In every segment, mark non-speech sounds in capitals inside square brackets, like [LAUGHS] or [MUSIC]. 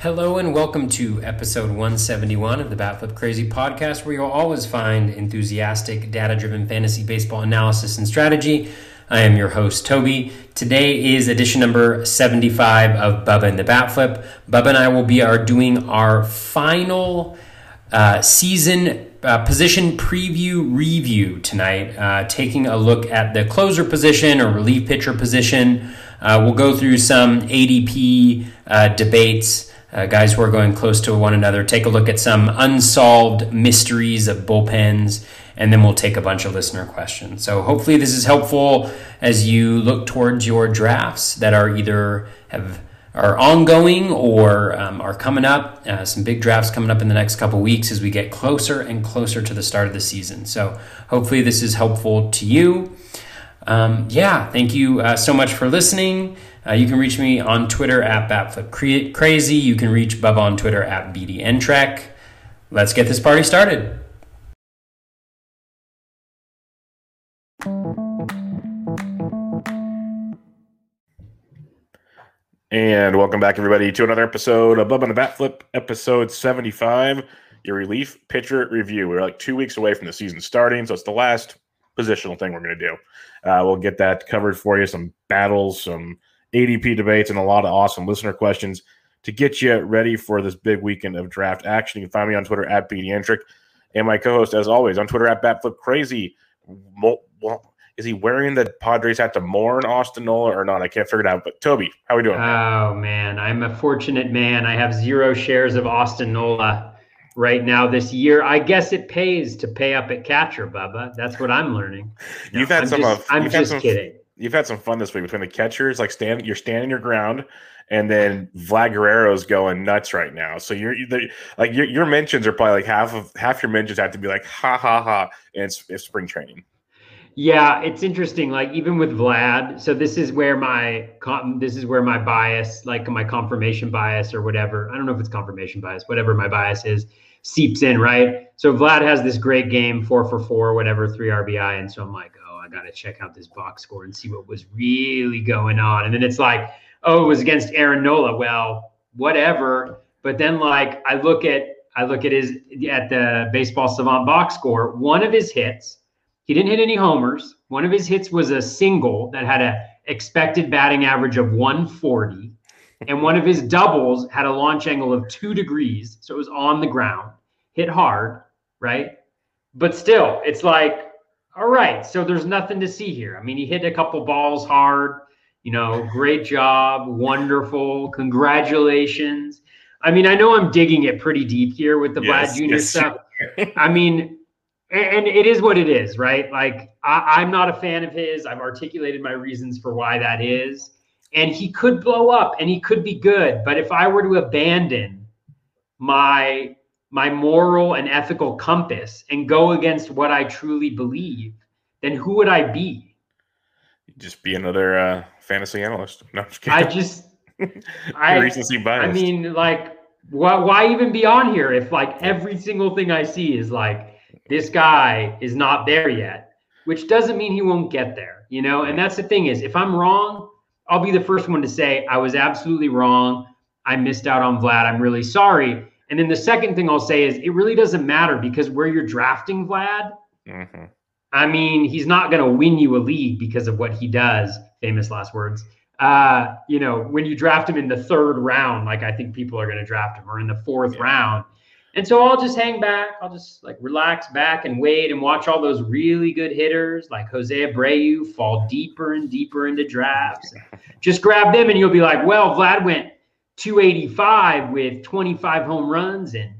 Hello and welcome to episode 171 of the Batflip Crazy podcast, where you'll always find enthusiastic, data driven fantasy baseball analysis and strategy. I am your host, Toby. Today is edition number 75 of Bubba and the Batflip. Bubba and I will be are doing our final uh, season uh, position preview review tonight, uh, taking a look at the closer position or relief pitcher position. Uh, we'll go through some ADP uh, debates uh, guys who are going close to one another, take a look at some unsolved mysteries of bullpens, and then we'll take a bunch of listener questions. So hopefully this is helpful as you look towards your drafts that are either have are ongoing or um, are coming up. Uh, some big drafts coming up in the next couple weeks as we get closer and closer to the start of the season. So hopefully this is helpful to you. Um, yeah, thank you uh, so much for listening. Uh, you can reach me on Twitter at BatFlipCrazy. You can reach Bubba on Twitter at BDNTrek. Let's get this party started. And welcome back, everybody, to another episode of Bubba and the Bat Flip, episode 75, your relief pitcher review. We're like two weeks away from the season starting, so it's the last positional thing we're going to do. Uh, we'll get that covered for you, some battles, some ADP debates, and a lot of awesome listener questions to get you ready for this big weekend of draft action. You can find me on Twitter at BDentric and my co-host, as always, on Twitter at BatFlipCrazy. Is he wearing the Padres hat to mourn Austin Nola or not? I can't figure it out. But Toby, how are we doing? Oh man, I'm a fortunate man. I have zero shares of Austin Nola right now this year. I guess it pays to pay up at catcher, Bubba. That's what I'm learning. No, [LAUGHS] you've had I'm some. Just, of, I'm just some, kidding you've had some fun this week between the catchers, like stand, you're standing your ground, and then Vlad Guerrero's going nuts right now. So you're, like your, your mentions are probably like half of half your mentions have to be like ha ha ha, and it's, it's spring training. Yeah, it's interesting. Like even with Vlad, so this is where my this is where my bias, like my confirmation bias or whatever. I don't know if it's confirmation bias, whatever my bias is, seeps in, right? So Vlad has this great game, four for four, whatever, three RBI, and so I'm like, got to check out this box score and see what was really going on. And then it's like, oh, it was against Aaron Nola. Well, whatever. But then like I look at I look at his at the baseball savant box score. One of his hits, he didn't hit any homers. One of his hits was a single that had a expected batting average of 140. and one of his doubles had a launch angle of two degrees. So it was on the ground, hit hard, right? But still, it's like all right, so there's nothing to see here. I mean, he hit a couple balls hard. You know, great job, wonderful, congratulations. I mean, I know I'm digging it pretty deep here with the yes, Vlad Jr. Yes. stuff. I mean, and it is what it is, right? Like, I, I'm not a fan of his. I've articulated my reasons for why that is. And he could blow up and he could be good. But if I were to abandon my my moral and ethical compass and go against what I truly believe, then who would I be? Just be another uh, fantasy analyst. [LAUGHS] No, just I just, [LAUGHS] I, recency bias. I mean, like, why, why even be on here if like every single thing I see is like this guy is not there yet, which doesn't mean he won't get there, you know? And that's the thing is, if I'm wrong, I'll be the first one to say I was absolutely wrong. I missed out on Vlad. I'm really sorry and then the second thing I'll say is it really doesn't matter because where you're drafting Vlad, mm-hmm. I mean, he's not going to win you a league because of what he does. Famous last words. Uh, you know, when you draft him in the third round, like I think people are going to draft him, or in the fourth yeah. round. And so I'll just hang back. I'll just like relax back and wait and watch all those really good hitters like Jose Abreu fall deeper and deeper into drafts. [LAUGHS] just grab them and you'll be like, well, Vlad went 285 with 25 home runs and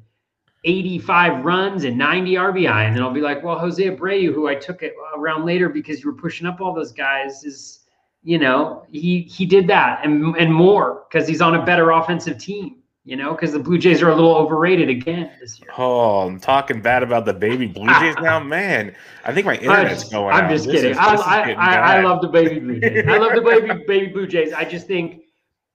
85 runs and 90 RBI. And then I'll be like, well, Jose Abreu, who I took it around later because you were pushing up all those guys, is, you know, he he did that and and more because he's on a better offensive team. You know, because the Blue Jays are a little overrated again this year. Oh, I'm talking bad about the baby Blue Jays now, [LAUGHS] man. I think my internet's just, going. I'm out. just this kidding. Is, I, I, I, I, love the baby Blue Jays. I love the baby baby Blue Jays. I just think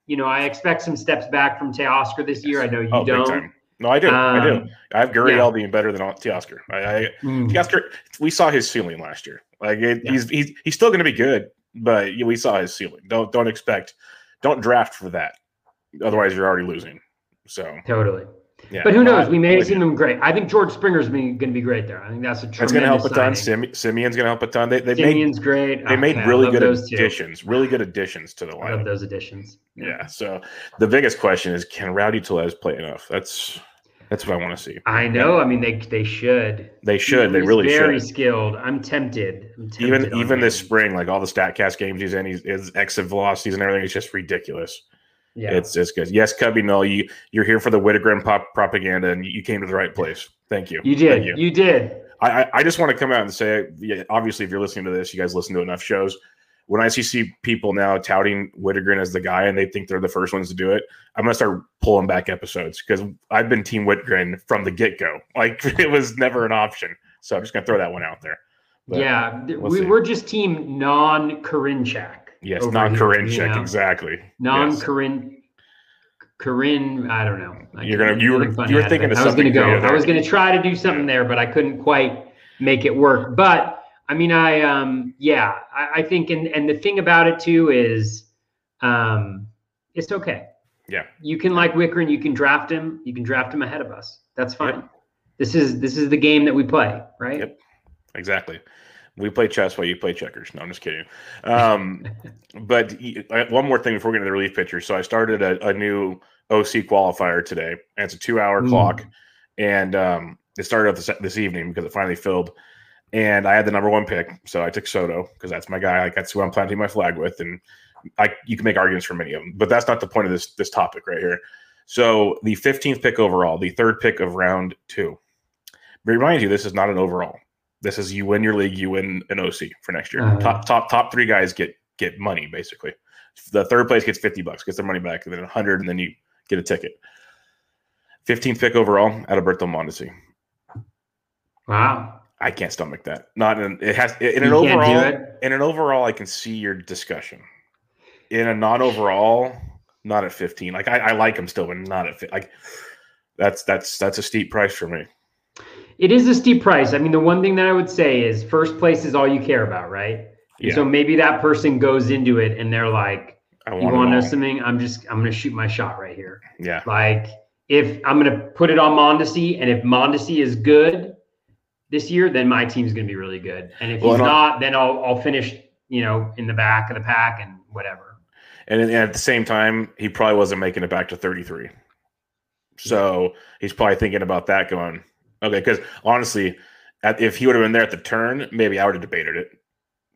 you know, I expect some steps back from Teoscar this year. I know you oh, don't. No, I do. Um, I do. I have Gurriel yeah. being better than Teoscar. I, I mm. Teoscar, we saw his ceiling last year. Like it, yeah. he's he's he's still going to be good, but we saw his ceiling. Don't don't expect, don't draft for that. Otherwise, you're already losing. So totally. Yeah, But who knows? I- We may I see them great. I think George Springer's going to be great there. I think that's a tremendous. That's going to help a ton. signing. Semien's going to help a ton. They, they made Semien's great. they oh, made Okay, I really good two. additions. Really good additions to the I love those additions. Yeah. So the biggest question is, can Rowdy Tellez play enough? That's that's what I want to see. I know. I mean, they they should. They should. They really very should. skilled. I'm tempted. I'm tempted Even even this spring, like all the Statcast games he's in, he's, his exit velocities and everything is just ridiculous. Yeah. It's it's good. Yes, Cubby, no, you you're here for the Wittgren pop propaganda, and you came to the right place. Thank you. you did. Thank You. did. I, I- just want to come out and say, yeah, obviously, if you're listening to this, you guys listen to enough shows. When I see, see people now touting Wittgren as the guy and they think they're the first ones to do it, I'm going to start pulling back episodes because I've been Team Wittgren from the get go. Like, [LAUGHS] it was never an option. So I'm just going to throw that one out there. But, yeah. We'll we, we're just team non Karinchak. Yes, non Karinchak. know? Exactly. Non Yes. Corinne. Corinne, I don't know. I You're gonna- you were- you were of thinking it. of I was gonna go. I was gonna try to do something there, but I couldn't quite make it work. But I mean, I um, yeah, I, I think, and and the thing about it too is, um, it's okay. Yeah. You can like Wicker and you can draft him. You can draft him ahead of us. That's fine. Yep. This is this is the game that we play, right? Yep. Exactly. We play chess while you play checkers. No, I'm just kidding. Um, [LAUGHS] but one more thing before we get into the relief pitcher. So I started a, a new OC qualifier today, and it's a two hour Mm. clock. And um, it started up this, this evening because it finally filled. And I had the number one pick. So I took Soto because that's my guy. Like, that's who I'm planting my flag with. And I, you can make arguments for many of them, but that's not the point of this, this topic right here. So the 15th pick overall, the third pick of round two. Remind you, this is not an overall. This is you win your league, you win an OC for next year. Uh-huh. Top top top three guys get get money basically. The third place gets fifty bucks, gets their money back, and then hundred, and then you get a ticket. Fifteenth pick overall, Alberto Mondesi. Wow. I can't stomach that. Not in it has in an You overall. In an overall, I can see your discussion. In a non-overall, not at fifteen. Like I, I like him still, but not at like that's that's that's a steep price for me. It is a steep price. I mean, the one thing that I would say is first place is all you care about, right? Yeah, So maybe that person goes into it and they're like, I "You want want to know something? I'm just I'm going to shoot my shot right here." Yeah, Like if I'm going to put it on Mondesi, and if Mondesi is good this year, then my team's going to be really good. And if Well, he's and not, then I'll I'll finish, you know, in the back of the pack and whatever. and, at the same time, he probably wasn't making it back to thirty-three. So he's probably thinking about that, going, okay, because honestly, at, if he would have been there at the turn, maybe I would have debated it.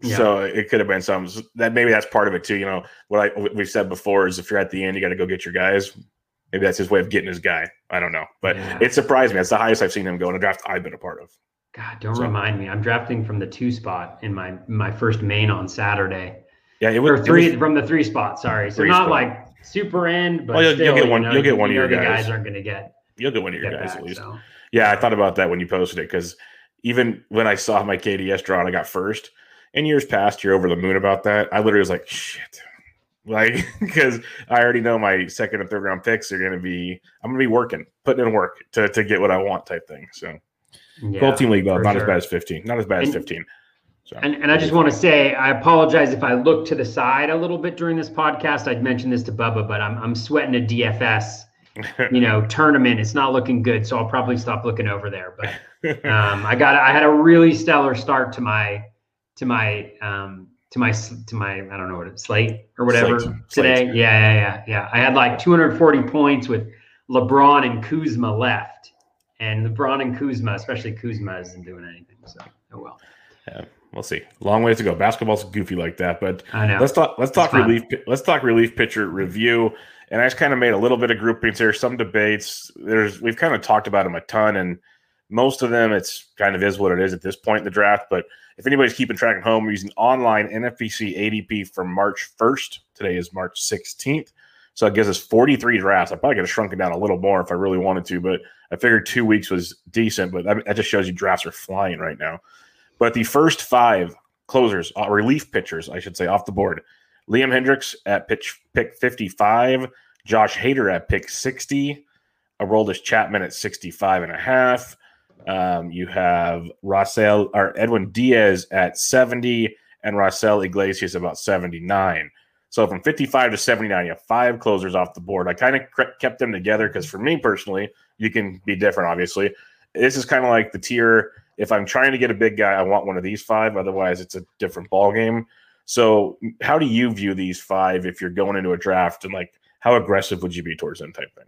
Yeah. So it could have been some that maybe that's part of it too. You know what I we've said before is if you're at the end, you got to go get your guys. Maybe that's his way of getting his guy. I don't know, but Yeah. it surprised me. That's the highest I've seen him go in a draft I've been a part of. God, don't So- remind me. I'm drafting from the two spot in my my first main on Saturday. Yeah, it or was three It was, from the three spot. Sorry, so not spot. like super end, but Well, you'll- you'll still, get you one- know, you'll get one of you your guys. guys aren't going to get you'll get one of your guys back. at least. So. Yeah, I thought about that when you posted it because even when I saw my KDS draw and I got first, in years past, you're over the moon about that. I literally was like, shit. Like, [LAUGHS] because I already know my second and third round picks are going to be, I'm going to be working, putting in work to, to get what I want type thing. So, Yeah, Gold team league, though, not as bad as 15. Not as bad as 15. So, And, and I just want to say, I apologize if I look to the side a little bit during this podcast. I'd mentioned this to Bubba, but I'm, I'm sweating a DFS, [LAUGHS] you know, tournament. It's not looking good, so I'll probably stop looking over there. But [LAUGHS] um, I got, I had a really stellar start to my, to my, um, to my, to my, I don't know what it's slate or whatever Slate. today. Slate. Yeah, yeah, yeah, yeah. I had like 240 points with LeBron and Kuzma left, and LeBron and Kuzma, especially Kuzma, isn't doing anything. So, oh well. We'll see. Long ways to go. Basketball's goofy like that, but I know. Let's talk. Let's talk fun. relief. Let's talk relief pitcher review. And I just kind of made a little bit of groupings here. Some debates. There's we've kind of talked about them a ton, and most of them it's kind of is what it is at this point in the draft. But if anybody's keeping track at home, we're using online NFBC ADP from March 1st. Today is March 16th, so it gives us 43 drafts. I probably could have shrunk it down a little more if I really wanted to, but I figured two weeks was decent. But that just shows you drafts are flying right now. But the first five closers, uh, relief pitchers, I should say, off the board. Liam Hendriks at pitch pick 55, Josh Hader at pick 60, Aroldis Chapman at 65 and a half. Um, you have Raisel or Edwin Diaz at 70 and Raisel Iglesias about 79. So from 55 to 79, you have five closers off the board. I kind of kept them together because for me personally, you can be different, obviously. This is kind of like the tier. If I'm trying to get a big guy, I want one of these five. Otherwise, it's a different ball game. So, how do you view these five if you're going into a draft, and like how aggressive would you be towards them type thing?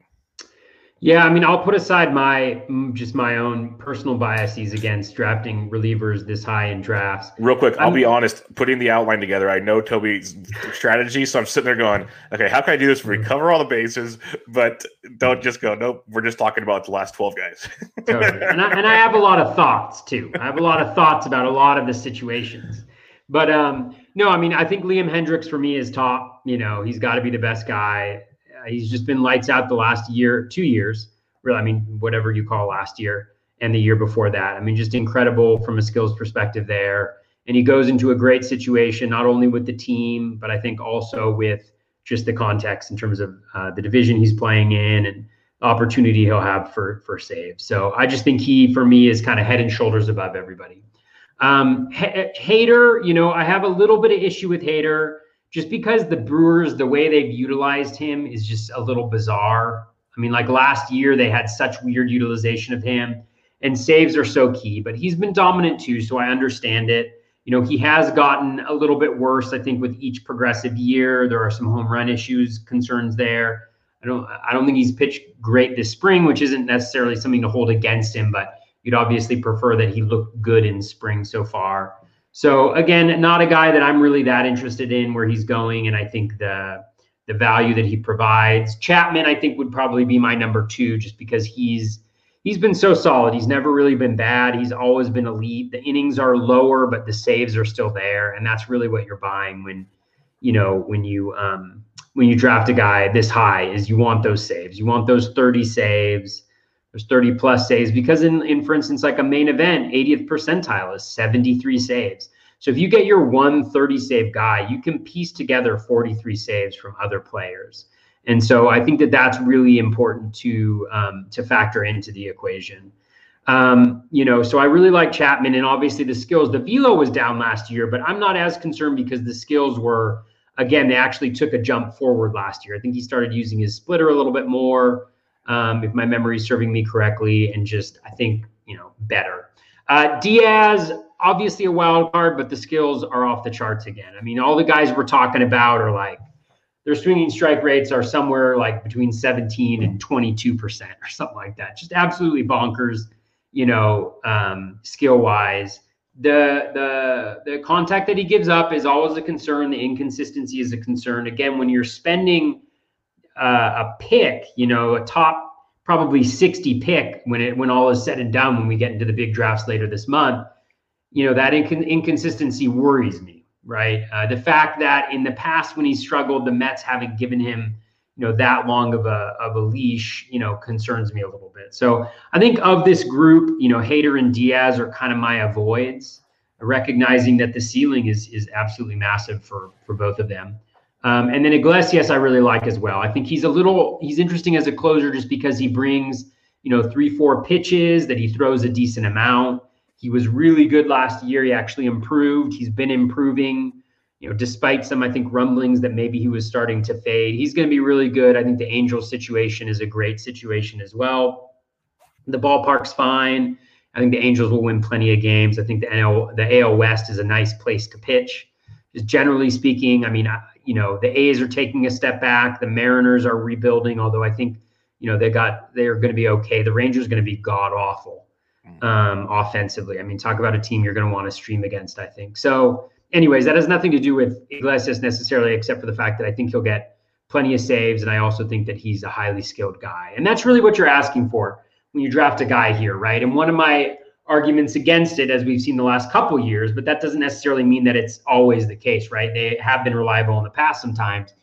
Yeah, I mean, I'll put aside my just my own personal biases against drafting relievers this high in drafts. Real quick, I'll be honest. Putting the outline together, I know Toby's strategy, so I'm sitting there going, "Okay, how can I do this we cover all the bases, but don't just go, nope, we're just talking about the last 12 guys." totally. And I, and I have a lot of thoughts too. I have a lot of thoughts about a lot of the situations, but um, no, I mean, I think Liam Hendriks for me is top. You know, he's got to be the best guy he's just been lights out the last year, two years. Really, I mean, whatever you call last year and the year before that. I mean, just incredible from a skills perspective there. And he goes into a great situation, not only with the team, but I think also with just the context in terms of uh, the division he's playing in and opportunity he'll have for for saves. So I just think he, for me, is kind of head and shoulders above everybody. Um, H- Hader, you know, I have a little bit of issue with Hader just because the Brewers, the way they've utilized him is just a little bizarre. I mean, like last year, they had such weird utilization of him, and saves are so key, but he's been dominant too, so I understand it. You know, he has gotten a little bit worse, I think, with each progressive year. There are some home run issues, concerns there. I don't I don't think he's pitched great this spring, which isn't necessarily something to hold against him, but you'd obviously prefer that he looked good in spring so far. So again, not a guy that I'm really that interested in where he's going, and I think the the value that he provides. Chapman, I think, would probably be my number two, just because he's he's been so solid. He's never really been bad. He's always been elite. The innings are lower, but the saves are still there, and that's really what you're buying when you know when you um, when you draft a guy this high. Is you want those saves. You want those 30 saves there's 30 plus saves because in, in for instance like a main event 80th percentile is 73 saves. So if you get your 130 save guy you can piece together 43 saves from other players. And so i think that that's really important to um, to factor into the equation. Um, you know so i really like chapman and obviously the skills the velo was down last year but i'm not as concerned because the skills were again they actually took a jump forward last year. I think he started using his splitter a little bit more um, if my memory is serving me correctly, and just I think you know better. Uh, Diaz, obviously a wild card, but the skills are off the charts again. I mean, all the guys we're talking about are like their swinging strike rates are somewhere like between 17 and 22 percent or something like that. Just absolutely bonkers, you know, um, skill wise. The the the contact that he gives up is always a concern. The inconsistency is a concern. Again, when you're spending uh, a pick, you know, a top probably 60 pick when it when all is said and done when we get into the big drafts later this month, you know, that inc- inconsistency worries me, right? Uh, the fact that in the past when he struggled, the Mets haven't given him, you know, that long of a of a leash, you know, concerns me a little bit. So I think of this group, you know, Hader and Diaz are kind of my avoids, recognizing that the ceiling is is absolutely massive for for both of them. Um, and then Iglesias, I really like as well. I think he's a little he's interesting as a closer just because he brings you know three four pitches that he throws a decent amount. He was really good last year. He actually improved. He's been improving. You know, despite some I think rumblings that maybe he was starting to fade. He's going to be really good. I think the Angels situation is a great situation as well. The ballpark's fine. I think the Angels will win plenty of games. I think the NL, the AL West is a nice place to pitch. Just generally speaking, I mean, you know, the A's are taking a step back. The Mariners are rebuilding, although I think, you know, they got they're going to be okay. The Rangers are going to be god awful mm. um, offensively. I mean, talk about a team you're going to want to stream against. I think so. Anyways, that has nothing to do with Iglesias necessarily, except for the fact that I think he'll get plenty of saves, and I also think that he's a highly skilled guy, and that's really what you're asking for when you draft a guy here, right? And one of my arguments against it as we've seen the last couple years, but that doesn't necessarily mean that it's always the case, right? They have been reliable in the past sometimes.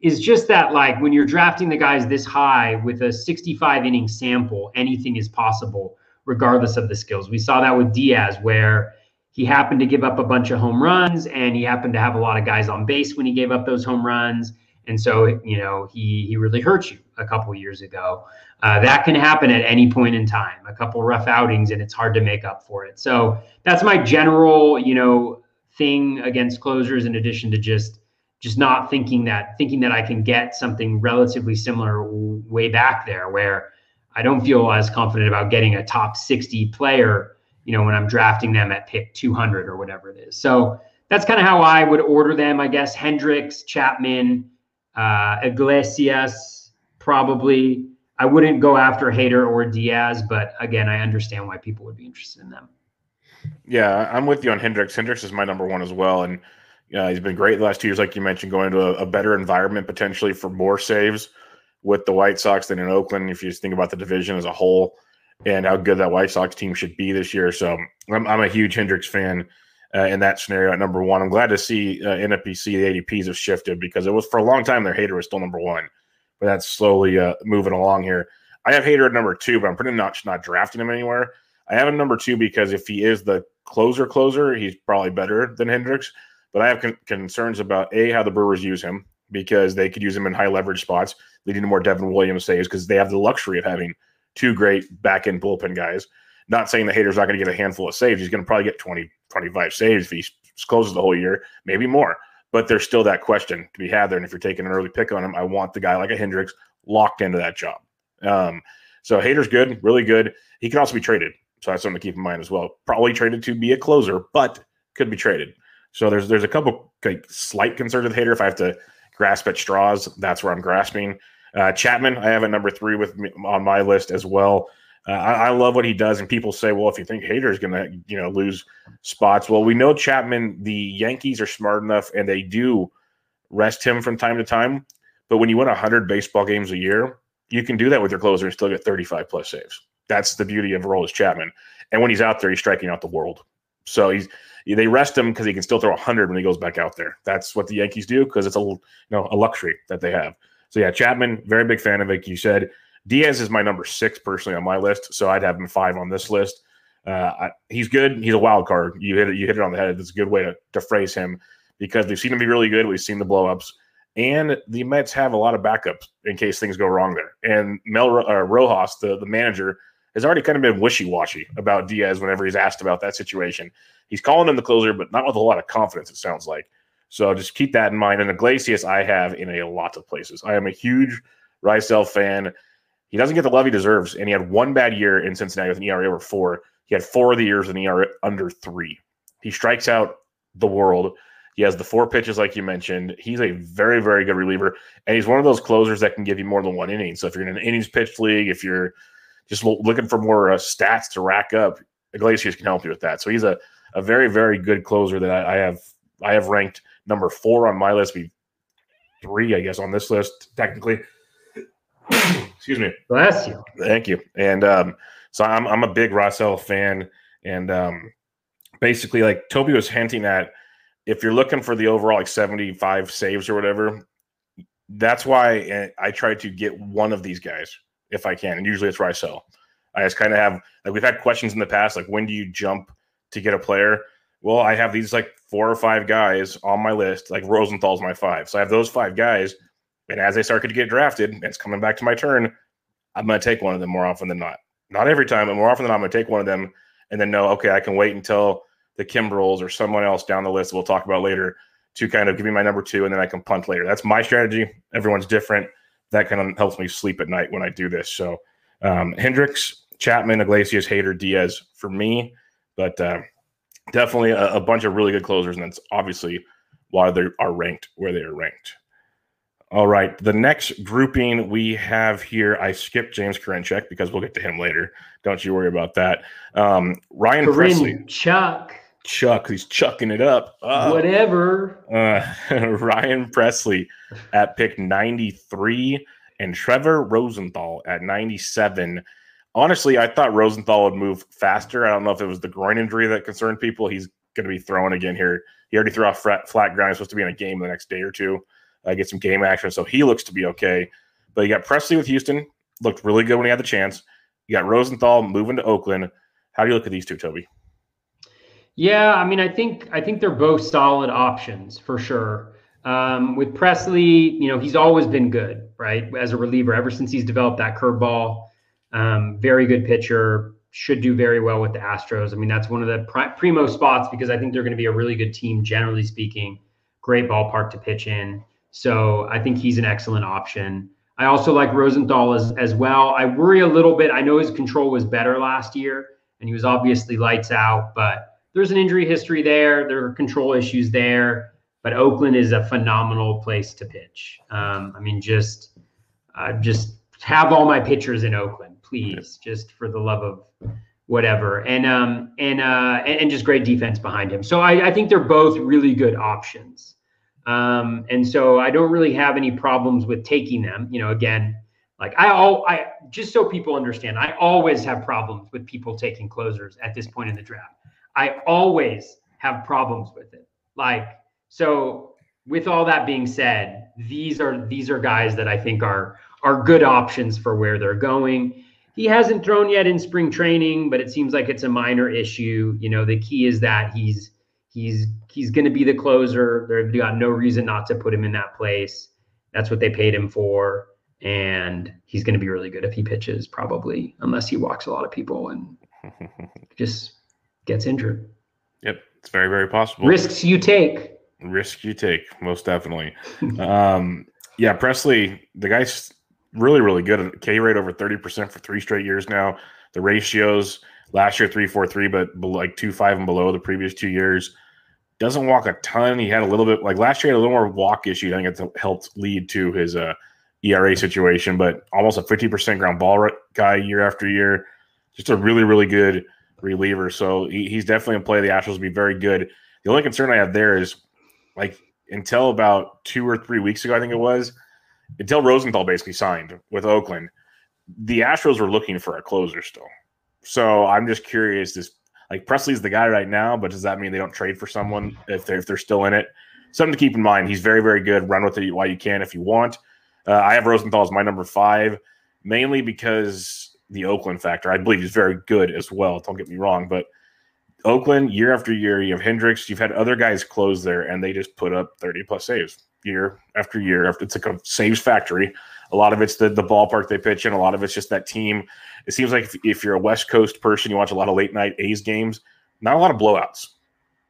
Is just that like when you're drafting the guys this high with a 65 inning sample, anything is possible regardless of the skills. We saw that with Diaz where he happened to give up a bunch of home runs and he happened to have a lot of guys on base when he gave up those home runs and so, you know, he he really hurt you a couple years ago. Uh, that can happen at any point in time. A couple rough outings, and it's hard to make up for it. So that's my general, you know, thing against closers. In addition to just just not thinking that thinking that I can get something relatively similar way back there where I don't feel as confident about getting a top 60 player, you know, when I'm drafting them at pick 200 or whatever it is. So that's kind of how I would order them, I guess. Hendriks, Chapman, uh, Iglesias, probably. I wouldn't go after Hader or Diaz, but again, I understand why people would be interested in them. Yeah, I'm with you on Hendriks. Hendriks is my number one as well, and uh, he's been great the last two years, like you mentioned, going to a, a, better environment potentially for more saves with the White Sox than in Oakland. If you just think about the division as a whole and how good that White Sox team should be this year, so I'm, I'm a huge Hendriks fan uh, in that scenario at number one. I'm glad to see uh, NFBC the ADPs have shifted because it was for a long time their Hader was still number one, but that's slowly uh, moving along here. I have Hader at number two, but I'm pretty much not drafting him anywhere. I have him number two because if he is the closer closer, he's probably better than Hendriks. But I have con- concerns about a how the Brewers use him because they could use him in high leverage spots, leading to more Devin Williams saves because they have the luxury of having two great back end bullpen guys. Not saying the Hader's not going to get a handful of saves. He's going to probably get 20, 25 saves if he closes the whole year, maybe more. But there's still that question to be had there. And if you're taking an early pick on him, I want the guy like a Hendriks locked into that job. Um, so Hader's good, really good. He can also be traded. So that's something to keep in mind as well. Probably traded to be a closer, but could be traded. So there's there's a couple like, slight concerns with Hader. If I have to grasp at straws, that's where I'm grasping. Uh, Chapman, I have at number three with me on my list as well. Uh, I, I, love what he does, and people say, "Well, if you think Hader is going to, you know, lose spots, well, we know Chapman. The Yankees are smart enough, and they do rest him from time to time. But when you win 100 baseball games a year, you can do that with your closer and still get 35 plus saves. That's the beauty of Aroldis Chapman. And when he's out there, he's striking out the world. So he's they rest him because he can still throw 100 when he goes back out there. That's what the Yankees do because it's a you know a luxury that they have. So yeah, Chapman, very big fan of it. You said Diaz is my number six personally on my list, so I'd have him five on this list. Uh, I, he's good. He's a wild card. You hit it. You hit it on the head. It's a good way to, to phrase him because we've seen him be really good. We've seen the blowups, and the Mets have a lot of backups in case things go wrong there. And Mel uh, Rojas, the the manager, has already kind of been wishy washy about Diaz whenever he's asked about that situation. He's calling him the closer, but not with a lot of confidence, it sounds like. So just keep that in mind. And Iglesias, I have in a lot of places. I am a huge Raisel fan. He doesn't get the love he deserves, and he had one bad year in Cincinnati with an ERA over four. He had four of the years with an ERA under three. He strikes out the world. He has the four pitches, like you mentioned. He's a very, very good reliever, and he's one of those closers that can give you more than one inning. So if you're in an innings pitched league, if you're just looking for more uh, stats to rack up, Iglesias can help you with that. So he's a, a very very good closer that I, I have I have ranked number four on my list. Be three, I guess, on this list technically. Excuse me. Bless you. Thank you. And um, so I'm I'm a big Raisel fan, and um, basically, like Toby was hinting at, if you're looking for the overall like 75 saves or whatever, that's why I try to get one of these guys if I can. And usually it's Raisel. I just kind of have like we've had questions in the past, like when do you jump to get a player? Well, I have these like four or five guys on my list. Like Rosenthal's my five, so I have those five guys. And as they start to get drafted, it's coming back to my turn. I'm going to take one of them more often than not. Not every time, but more often than not, I'm going to take one of them and then know, okay, I can wait until the Kimbrels or someone else down the list we'll talk about later to kind of give me my number two, and then I can punt later. That's my strategy. Everyone's different that kind of helps me sleep at night when I do this. So um, Hendriks, Chapman, Iglesias, Hader, Diaz for me, but uh, definitely a, a, bunch of really good closers, and that's obviously why they are ranked where they are ranked. All right, the next grouping we have here, I skipped James Karinchak because we'll get to him later. Don't you worry about that. Um, Ryan Corinne Pressly, Chuck. Chuck. He's chucking it up. Uh, Whatever. Uh, [LAUGHS] Ryan Pressly at pick 93 and Trevor Rosenthal at 97. Honestly, I thought Rosenthal would move faster. I don't know if it was the groin injury that concerned people. He's going to be throwing again here. He already threw off flat, flat ground. He's supposed to be in a game the next day or two, uh, get some game action. So he looks to be okay. But you got Pressly with Houston, looked really good when he had the chance. You got Rosenthal moving to Oakland. How do you look at these two, Toby? Yeah, I mean, I think I think they're both solid options for sure. Um, with Pressly, you know, he's always been good, right, as a reliever ever since he's developed that curveball. Um, very good pitcher, should do very well with the Astros. I mean, that's one of the pri- primo spots because I think they're going to be a really good team, generally speaking. great ballpark to pitch in. So I think he's an excellent option. I also like Rosenthal as, as well. I worry a little bit. I know his control was better last year, and he was obviously lights out, but there's an injury history there. There are control issues there. But Oakland is a phenomenal place to pitch. Um, I mean, just uh, just have all my pitchers in Oakland, please, just for the love of whatever, and um and uh and, and just great defense behind him. So I, I think they're both really good options. Um, and so I don't really have any problems with taking them. You know, again, like I all I just so people understand, I always have problems with people taking closers at this point in the draft. I always have problems with it. Like so with all that being said, these are these are guys that I think are are good options for where they're going. He hasn't thrown yet in spring training, but it seems like it's a minor issue. You know, the key is that he's he's he's going to be the closer. They've got no reason not to put him in that place. That's what they paid him for, and he's going to be really good if he pitches, probably, unless he walks a lot of people and [LAUGHS] just gets injured. Yep, it's very very possible. Risks you take. Risk you take, most definitely. um, yeah, Pressly, the guy's really really good. K rate over thirty percent for three straight years now. The ratios last year three four three, but like two five and below the previous two years. Doesn't walk a ton. He had a little bit like last year, had a little more walk issue. I think it helped lead to his uh, ERA situation, but almost a fifty percent ground ball guy year after year. Just a really really good reliever. So he, he's definitely in play. The Astros will be very good. The only concern I have there is like until about two or three weeks ago, I think it was, until Rosenthal basically signed with Oakland, the Astros were looking for a closer still. So I'm just curious. This like Pressly's the guy right now, but does that mean they don't trade for someone if they're if they're still in it? Something to keep in mind. He's very very good. Run with it while you can if you want. Uh, I have Rosenthal as my number five, mainly because the Oakland factor. I believe he's very good as well. Don't get me wrong, but Oakland year after year, you have Hendriks. You've had other guys close there, and they just put up thirty plus saves year after year. After It's like a saves factory. A lot of it's the the ballpark they pitch in. A lot of it's just that team. It seems like if, if you're a West Coast person, you watch a lot of late night A's games. Not a lot of blowouts.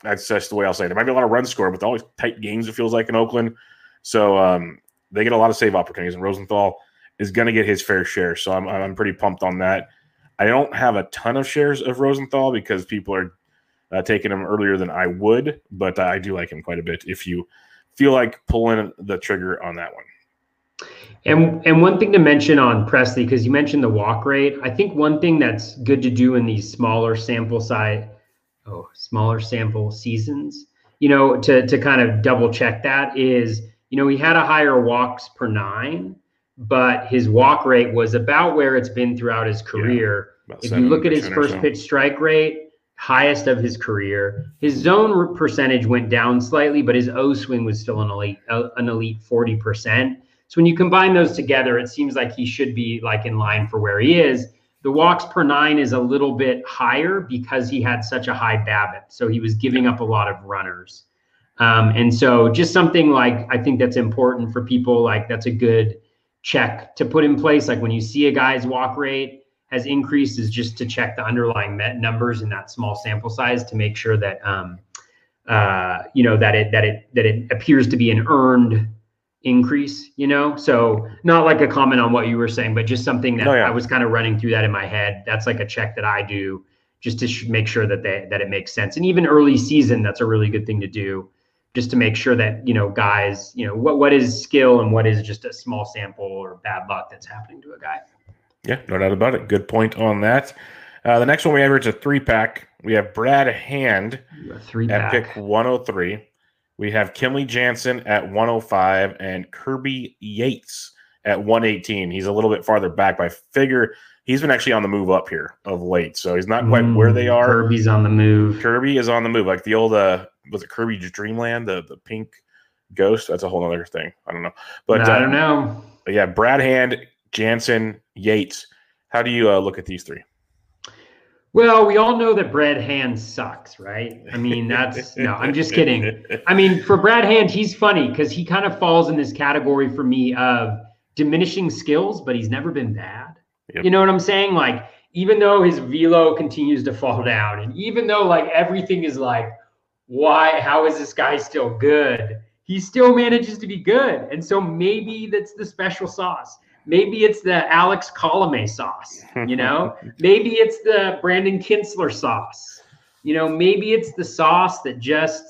That's just the way I'll say it. There might be a lot of run score, but always tight games. It feels like in Oakland. So um, they get a lot of save opportunities, and Rosenthal is going to get his fair share. So I'm I'm pretty pumped on that. I don't have a ton of shares of Rosenthal because people are uh, taking him earlier than I would, but I do like him quite a bit. If you feel like pulling the trigger on that one. And and one thing to mention on Pressly, because you mentioned the walk rate, I think one thing that's good to do in these smaller sample size, oh, smaller sample seasons, you know, to to kind of double check that is, you know, he had a higher walks per nine, but his walk rate was about where it's been throughout his career. Yeah, if you look at his first so. pitch strike rate, highest of his career. His zone percentage went down slightly, but his O swing was still an elite uh, an elite 40%. So when you combine those together, it seems like he should be like in line for where he is. The walks per nine is a little bit higher because he had such a high BABIP. So he was giving up a lot of runners. Um, and so just something like I think that's important for people. Like that's a good check to put in place. Like when you see a guy's walk rate, has increased is just to check the underlying met numbers in that small sample size to make sure that um, uh, you know that it that it that it appears to be an earned increase you know so not like a comment on what you were saying but just something that oh, yeah. i was kind of running through that in my head that's like a check that i do just to sh- make sure that they that it makes sense and even early season that's a really good thing to do just to make sure that you know guys you know what what is skill and what is just a small sample or bad luck that's happening to a guy yeah, no doubt about it. Good point on that. Uh, the next one we have is a three pack. We have Brad Hand three at pick 103. We have Kenley Jansen at 105 and Kirby Yates at 118. He's a little bit farther back, but I figure he's been actually on the move up here of late. So he's not quite mm, where they are. Kirby's on the move. Kirby is on the move. Like the old, uh, was it Kirby Dreamland, the, the pink ghost? That's a whole other thing. I don't know. But I don't uh, know. yeah, Brad Hand, Jansen, Yates. How do you uh, look at these three? Well, we all know that Brad Hand sucks, right? I mean, that's no, I'm just kidding. I mean, for Brad Hand, he's funny because he kind of falls in this category for me of diminishing skills, but he's never been bad. Yep. You know what I'm saying? Like, even though his velo continues to fall down, and even though like everything is like, why, how is this guy still good? he still manages to be good. And so maybe that's the special sauce. Maybe it's the Alex Colome sauce, you know? [LAUGHS] maybe it's the Brandon Kintzler sauce. You know, maybe it's the sauce that just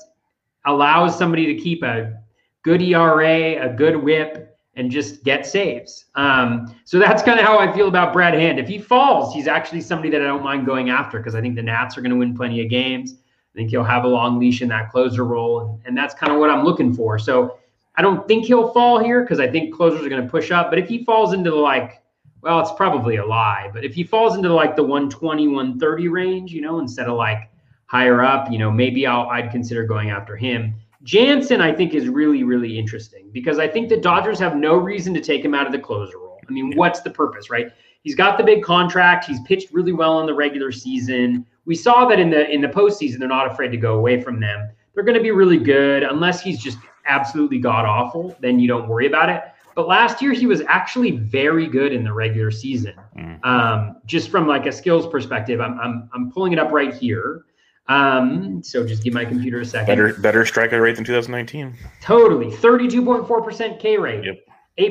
allows somebody to keep a good ERA, a good whip, and just get saves. Um, so that's kind of how I feel about Brad Hand. If he falls, he's actually somebody that I don't mind going after because I think the Nats are going to win plenty of games. I think he'll have a long leash in that closer role, and, and that's kind of what I'm looking for. So I don't think he'll fall here because I think closers are going to push up. But if he falls into the like, well, it's probably a lie. But if he falls into like the 120, 130 range, you know, instead of like higher up, you know, maybe I'll I'd consider going after him. Jansen, I think, is really, really interesting because I think the Dodgers have no reason to take him out of the closer role. I mean, what's the purpose, right? He's got the big contract. He's pitched really well in the regular season. We saw that in the in the postseason, they're not afraid to go away from them. They're going to be really good unless he's just absolutely god awful, then you don't worry about it. But last year he was actually very good in the regular season. Mm. Um, just from like a skills perspective, I'm I'm I'm pulling it up right here. Um, so just give my computer a second. Better better strikeout rate than 2019. Totally, 32.4% K rate. Yep.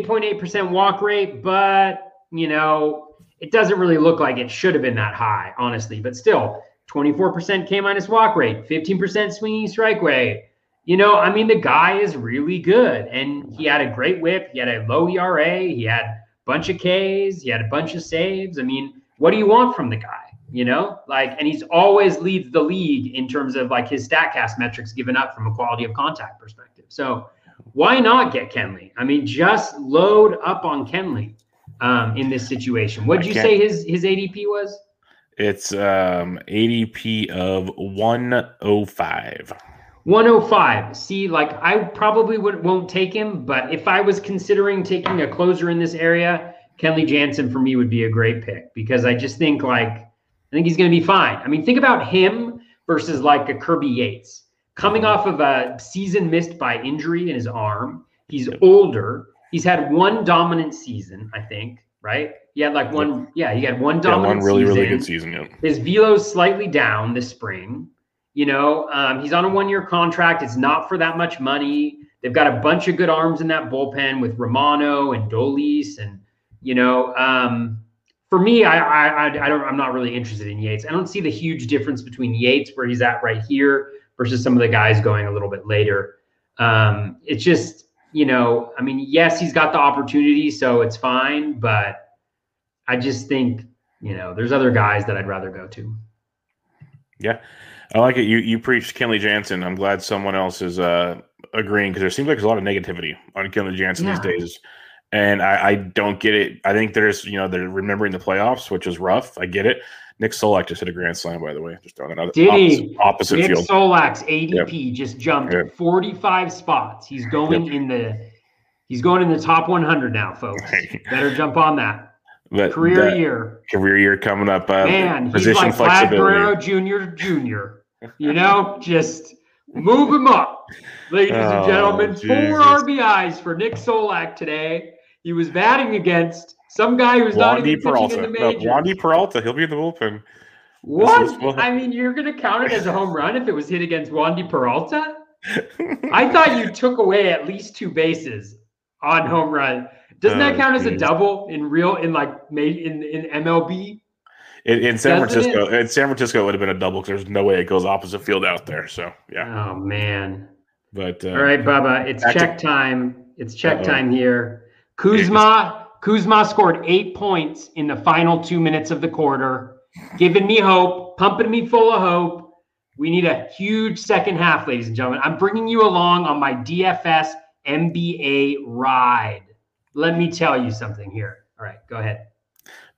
8.8% walk rate, but you know it doesn't really look like it should have been that high, honestly. But still, 24% K minus walk rate, 15% swinging strike rate, you know, I mean, the guy is really good, and he had a great whip. He had a low ERA. He had a bunch of Ks. He had a bunch of saves. I mean, what do you want from the guy? You know, like, and he's always leads the league in terms of like his Statcast metrics given up from a quality of contact perspective. So, why not get Kenley? I mean, just load up on Kenley um, in this situation. What did you say his his ADP was? It's um, ADP of one oh five. 105. See, like I probably would won't take him, but if I was considering taking a closer in this area, Kenley Jansen for me would be a great pick because I just think like I think he's going to be fine. I mean, think about him versus like a Kirby Yates coming off of a season missed by injury in his arm. He's older. He's had one dominant season, I think, right? He had like one, yeah, he had one dominant yeah, one really, season. really good season. Yeah. His velo's slightly down this spring. You know, um, he's on a one year contract. It's not for that much money. They've got a bunch of good arms in that bullpen with Romano and Dolis. And, you know, um, for me, I, I, I don't, I'm not really interested in Yates. I don't see the huge difference between Yates, where he's at right here, versus some of the guys going a little bit later. Um, it's just, you know, I mean, yes, he's got the opportunity, so it's fine. But I just think, you know, there's other guys that I'd rather go to. Yeah. I like it. You you preached Kenley Jansen. I'm glad someone else is uh, agreeing because there seems like there's a lot of negativity on Kenley Jansen yeah. these days, and I, I, don't get it. I think there's you know they're remembering the playoffs, which is rough. I get it. Nick Solak just hit a grand slam, by the way. Just throwing another Did opposite, opposite Nick field. Solak's ADP yep. just jumped yep. 45 spots. He's going yep. in the he's going in the top 100 now, folks. [LAUGHS] Better jump on that. But career year, career year coming up. Uh, Man, he's like Vlad Guerrero Jr. Jr. You know, just move him up, ladies oh, and gentlemen. Jesus. Four RBIs for Nick Solak today. He was batting against some guy who's Wandy not even Peralta. pitching in the majors. No, Wandy Peralta, he'll be in the bullpen. What? I mean, you're going to count it as a home run if it was hit against Wandy Peralta? [LAUGHS] I thought you took away at least two bases on home run. Doesn't oh, that count geez. as a double in real in like in in MLB? In, in San Doesn't Francisco, it? in San Francisco, it would have been a double because there's no way it goes opposite field out there. So yeah. Oh man. But uh, all right, Bubba, it's check to, time. It's check uh-oh. time here. Kuzma Kuzma scored eight points in the final two minutes of the quarter, giving me hope, pumping me full of hope. We need a huge second half, ladies and gentlemen. I'm bringing you along on my DFS NBA ride. Let me tell you something here. All right, go ahead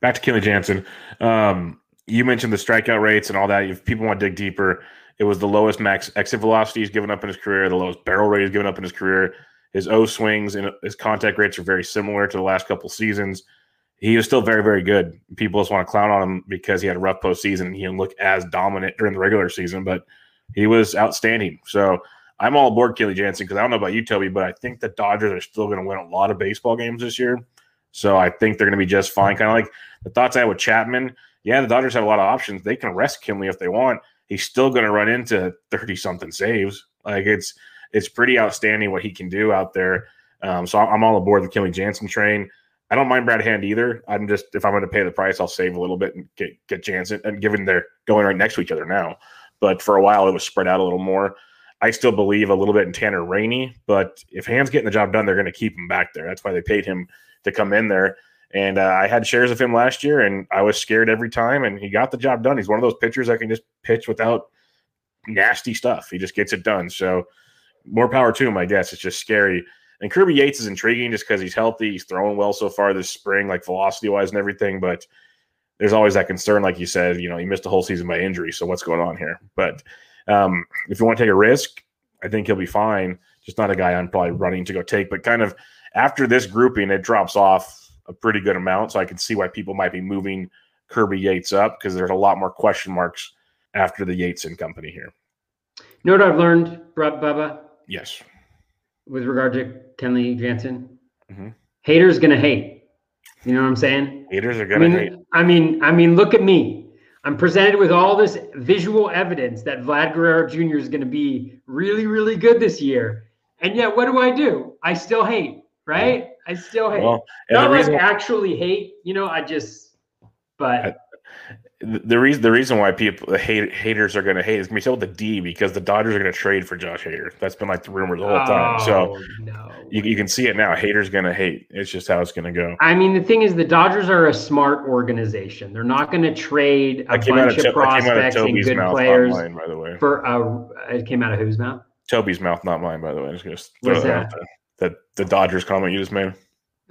back to Kenley Jansen. Um, you mentioned the strikeout rates and all that. If people want to dig deeper, it was the lowest max exit velocity he's given up in his career, the lowest barrel rate he's given up in his career. His O swings and his contact rates are very similar to the last couple seasons. He was still very, very good. People just want to clown on him because he had a rough postseason and he didn't look as dominant during the regular season, but he was outstanding. So I'm all aboard Kenley Jansen because I don't know about you, Toby, but I think the Dodgers are still going to win a lot of baseball games this year. So I think they're going to be just fine. Kind of like the thoughts I had with Chapman. Yeah, the Dodgers have a lot of options. They can rest Kenley if they want. He's still going to run into 30 something saves. Like it's, it's pretty outstanding what he can do out there. Um, so I'm all aboard the Kenley Jansen train. I don't mind Brad Hand either. I'm just if I'm going to pay the price, I'll save a little bit and get get Jansen. And given they're going right next to each other now, but for a while it was spread out a little more. I still believe a little bit in Tanner Rainey, but if Hand's getting the job done, they're going to keep him back there. That's why they paid him to come in there. And uh, I had shares of him last year, and I was scared every time, and he got the job done. He's one of those pitchers that can just pitch without nasty stuff. He just gets it done. So more power to him, I guess. It's just scary. And Kirby Yates is intriguing just because he's healthy. He's throwing well so far this spring, like velocity wise and everything. But there's always that concern, like you said, you know, he missed a whole season by injury. So what's going on here? But um, if you want to take a risk, I think he'll be fine. Just not a guy I'm probably running to go take. But kind of after this grouping, it drops off a pretty good amount. So I can see why people might be moving Kirby Yates up because there's a lot more question marks after the Yates and company here. You know what I've learned, Bubba? Yes. With regard to Kenley Jansen, mm-hmm. haters gonna hate. You know what I'm saying? Haters are gonna I mean, hate. I mean, I mean, look at me. I'm presented with all this visual evidence that Vlad Guerrero Jr. is going to be really, really good this year, and yet, what do I do? I still hate, right? I still hate. Well, Not like reason, actually hate, you know. I just, but the reason the reason why people the hate, haters are going to hate is going to be spelled with the D because the Dodgers are going to trade for Josh Hader. That's been like the rumor the whole oh, time. So oh, no. you, you can see it now. Haters going to hate. It's just how it's going to go. I mean, the thing is, the Dodgers are a smart organization. They're not going to trade a bunch of, of prospects and good players. Mine, by the way, for a, it came out of whose mouth? Toby's mouth, not mine. By the way, I'm just going to throw What's that? The, the Dodgers comment you just made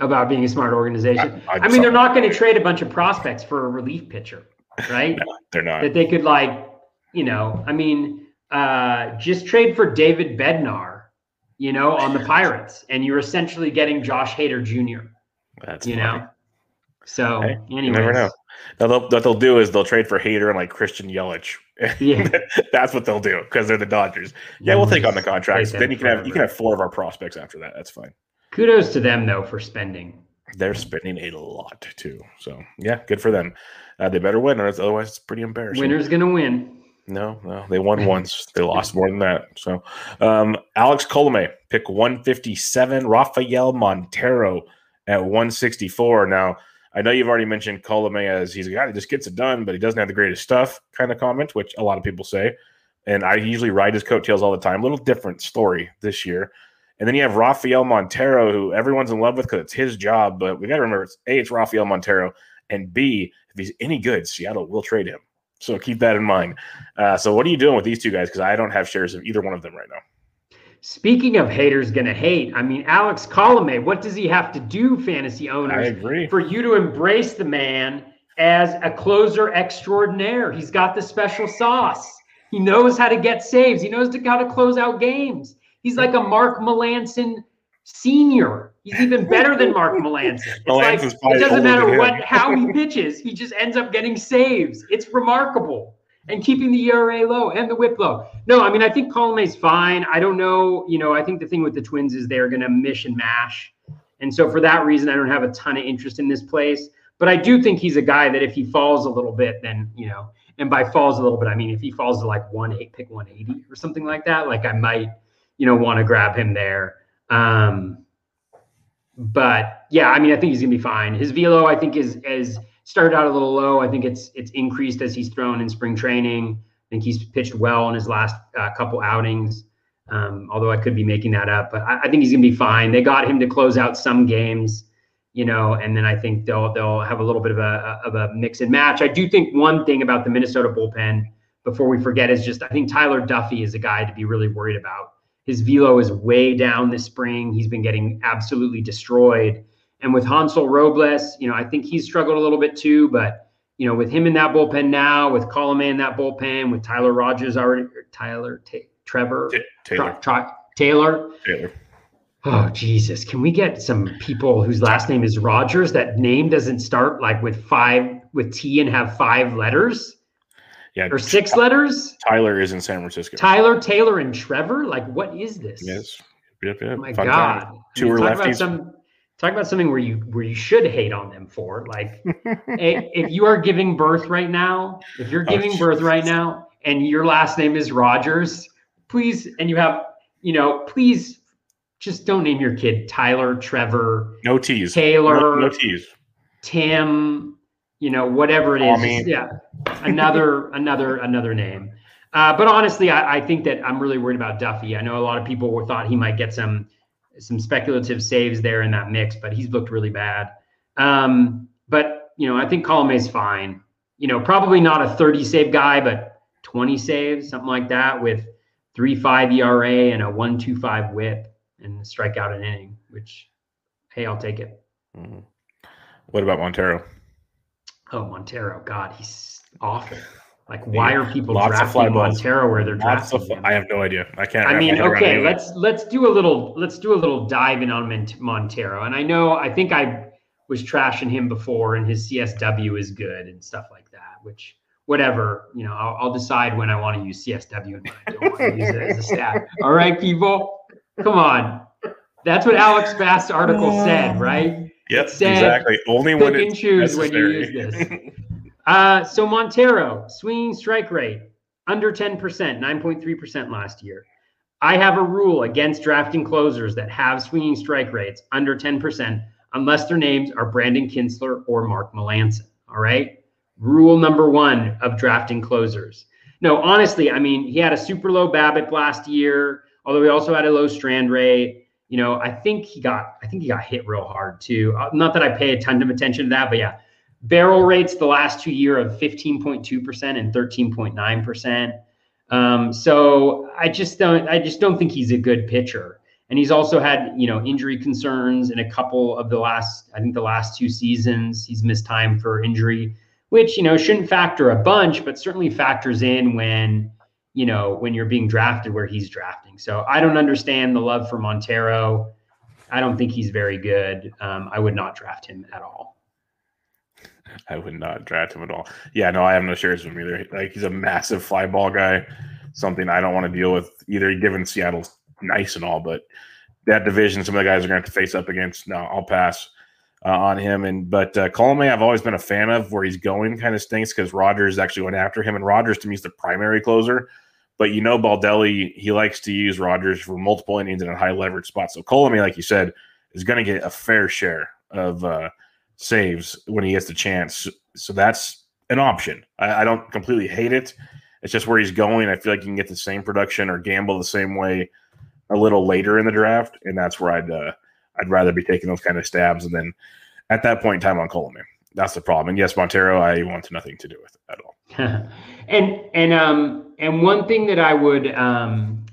about being a smart organization. I, I, I mean, they're not going to trade a bunch of prospects for a relief pitcher, right? [LAUGHS] no, they're not. That they could like, you know, I mean, uh, just trade for David Bednar, you know, on the Pirates, and you're essentially getting Josh Hader Jr. That's you funny. know. So, hey, you never know. They'll, what they'll do is they'll trade for Hader and like Christian Yelich. Yeah, [LAUGHS] that's what they'll do because they're the Dodgers. Yeah, we'll take on the contracts. Then you can have you can have four of our prospects after that. That's fine. Kudos to them though for spending. They're spending a lot too. So yeah, good for them. Uh, they better win, or otherwise it's pretty embarrassing. Winner's gonna win. No, no, they won once. They lost more than that. So, um, Alex Colome, pick 157. Rafael Montero at 164. Now, I know you've already mentioned Colome as he's a guy that just gets it done, but he doesn't have the greatest stuff kind of comment, which a lot of people say. And I usually ride his coattails all the time. A little different story this year. And then you have Rafael Montero, who everyone's in love with because it's his job. But we got to remember, it's A, it's Rafael Montero. And B, if he's any good, Seattle will trade him. So keep that in mind. Uh, so what are you doing with these two guys? Because I don't have shares of either one of them right now. Speaking of haters gonna hate, I mean Alex Colome, what does he have to do, fantasy owners, for you to embrace the man as a closer extraordinaire? He's got the special sauce. He knows how to get saves. He knows how to close out games. He's like a Mark Melancon senior. He's even better than Mark Melancon. It's like it doesn't matter what how he pitches, he just ends up getting saves. It's remarkable and keeping the ERA low and the WHIP low. No, I mean I think is fine. I don't know. You know, I think the thing with the Twins is they're going to mish and mash, and so for that reason, I don't have a ton of interest in this place. But I do think he's a guy that if he falls a little bit, then you know, and by falls a little bit, I mean if he falls to like one eight, pick one eighty or something like that, like I might, you know, want to grab him there. Um, but yeah, I mean I think he's gonna be fine. His velo, I think, is is started out a little low. I think it's it's increased as he's thrown in spring training. I think he's pitched well in his last uh, couple outings. Um, although I could be making that up, but I, I, think he's gonna be fine. They got him to close out some games, you know, and then I think they'll they'll have a little bit of a of a mix and match. I do think one thing about the Minnesota bullpen before we forget is just I think Tyler Duffey is a guy to be really worried about. His velo is way down this spring. He's been getting absolutely destroyed. And with Hansel Robles, you know, I think he's struggled a little bit too. But you know, with him in that bullpen now, with Colome in that bullpen, with Tyler Rogers already, Tyler T- Trevor T- Taylor. Taylor. Taylor. Oh Jesus! Can we get some people whose last name is Rogers? That name doesn't start like with five with T and have five letters. Yeah, or six letters. Tyler is in San Francisco. Tyler, Taylor, and Trevor. Like, what is this? Yes. Yep, yep. Oh my Fun God! Time. Two are lefties. Some, talk about something where you where you should hate on them for like [LAUGHS] if you are giving birth right now if you're oh, giving oh, birth right now and your last name is rogers please and you have you know, please just don't name your kid Tyler, Trevor, no tease, Taylor, no, no tease, Tim, you know, whatever it is. Tommy. Yeah, another, [LAUGHS] another, another name. Uh, but honestly, I, I, think that I'm really worried about Duffey. I know a lot of people thought he might get some some speculative saves there in that mix, but he's looked really bad. Um, but you know, I think is fine. You know, probably not a 30 save guy, but 20 saves, something like that, with three five ERA and a one two five WHIP and strike out an inning. Which, hey, I'll take it. Mm-hmm. What about Montero? Oh, Montero, God, he's awful. Like, why are people Lots drafting Montero where they're Lots drafting? Of, I have no idea. I can't. I mean, okay, let's let's do a little let's do a little dive in on Montero. And I know I think I was trashing him before, and his CSW is good and stuff like that. Which whatever, you know, I'll, I'll decide when I want to use CSW and when I don't want to use it as a stat. [LAUGHS] All right, people, come on. That's what Alex Fast's article said, right? Yep, exactly. Only when and choose when you use this. [LAUGHS] Uh, so Montero, swinging strike rate under 10%, 9.3% last year. I have a rule against drafting closers that have swinging strike rates under 10% unless their names are Brandon Kintzler or Mark Melancon. All right. Rule number one of drafting closers. No, honestly, I mean, he had a super low BABIP last year, although he also had a low strand rate. You know, I think he got, I think he got hit real hard too. Uh, not that I pay a ton of attention to that, but yeah, barrel rates the last two year of 15.2% and 13.9%. Um, so I just don't I just don't think he's a good pitcher. And he's also had, you know, injury concerns in a couple of the last, I think the last two seasons. He's missed time for injury, which, you know, shouldn't factor a bunch, but certainly factors in when, you know, when you're being drafted where he's drafting. So I don't understand the love for Montero. I don't think he's very good. Um, I would not draft him at all. I would not draft him at all. Yeah, no, I have no shares of him either. Like he's a massive fly ball guy, something I don't want to deal with either. Given Seattle's nice and all, but that division, some of the guys are going to have to face up against. No, I'll pass uh, on him. And but uh, Colomé, I've always been a fan of. Where he's going kind of stinks because Rogers actually went after him, and Rogers to me is the primary closer. But you know, Baldelli, he likes to use Rogers for multiple innings in a high leverage spot. So Colomé, like you said, is going to get a fair share of. Uh, saves when he gets the chance. So that's an option. I, I, don't completely hate it. It's just where he's going. I feel like you can get the same production or gamble the same way a little later in the draft, and that's where I'd uh, I'd rather be taking those kind of stabs. And then at that point in time on Colome, that's the problem. And yes, Montero, I want nothing to do with at all. [LAUGHS] and and um and one thing that I would um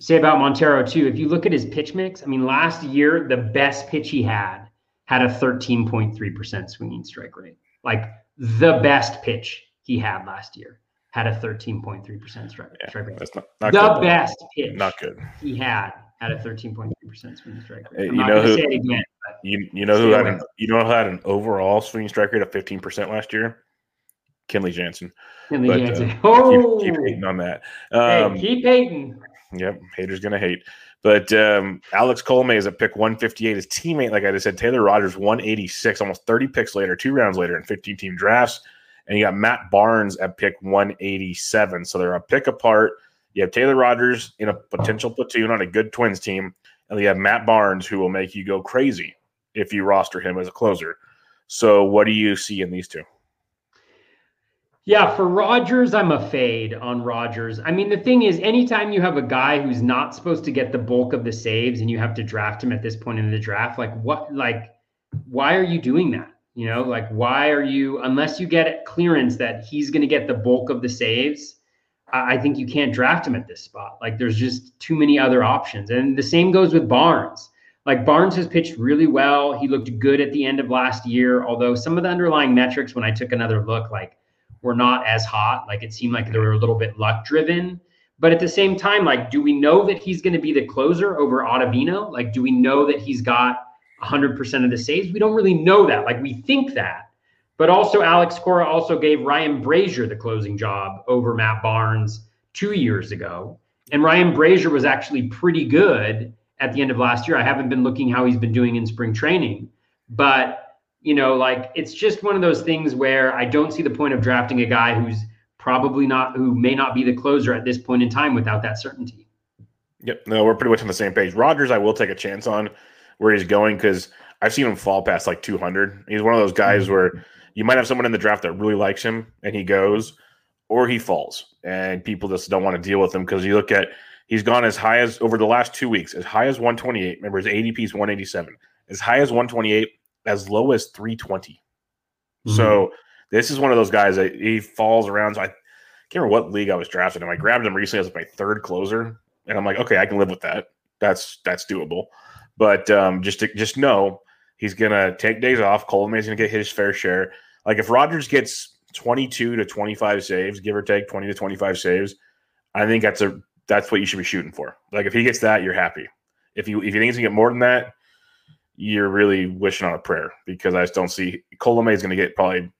say about Montero too, if you look at his pitch mix, I mean, last year the best pitch he had had a 13.3% swinging strike rate. Like the best pitch he had last year had a 13.3% strike, yeah, strike rate. That's not, not the good, best pitch not good. he had had a 13.3% swinging strike rate. I'm you know who, again, you, you know who had an, you know who had an overall swinging strike rate of 15% last year? Kenley Jansen. Kenley but, Jansen. Uh, oh, keep, keep hating on that. Um, hey, keep hating. Yep, haters gonna hate. But um, Alex Colomé is at pick 158. His teammate, like I just said, Taylor Rogers, 186, almost 30 picks later, two rounds later in 15 team drafts. And you got Matt Barnes at pick 187. So they're a pick apart. You have Taylor Rogers in a potential platoon on a good Twins team. And you have Matt Barnes, who will make you go crazy if you roster him as a closer. So what do you see in these two? Yeah, for Rogers, I'm a fade on Rogers. I mean, the thing is, anytime you have a guy who's not supposed to get the bulk of the saves and you have to draft him at this point in the draft, like what, like, why are you doing that? You know, like, why are you, unless you get clearance that he's going to get the bulk of the saves, I, I think you can't draft him at this spot. Like, there's just too many other options. And the same goes with Barnes. Like, Barnes has pitched really well. He looked good at the end of last year, although some of the underlying metrics, when I took another look, like, were not as hot. Like it seemed like they were a little bit luck driven. But at the same time, like, do we know that he's going to be the closer over Ottavino? Like, do we know that he's got 100% of the saves? We don't really know that. Like, we think that. But also, Alex Cora also gave Ryan Brasier the closing job over Matt Barnes two years ago. And Ryan Brasier was actually pretty good at the end of last year. I haven't been looking how he's been doing in spring training, but you know, like it's just one of those things where I don't see the point of drafting a guy who's probably not, who may not be the closer at this point in time without that certainty. Yep. No, we're pretty much on the same page. Rogers, I will take a chance on where he's going because I've seen him fall past like 200. He's one of those guys mm-hmm. where you might have someone in the draft that really likes him and he goes, or he falls, and people just don't want to deal with him because you look at he's gone as high as over the last two weeks, as high as 128. Remember, his ADP is 187, as high as 128, as low as 320. Mm-hmm. So this is one of those guys that he falls around. So I can't remember what league I was drafted him. I grabbed him recently as my third closer, and I'm like, okay, I can live with that. That's that's doable. But um, just to just know he's gonna take days off. Colome's gonna get his fair share. Like if Rogers gets 22 to 25 saves, give or take 20 to 25 saves, I think that's a that's what you should be shooting for. Like if he gets that, you're happy. If you if you think he's gonna get more than that, you're really wishing on a prayer because I just don't see Colome is gonna get probably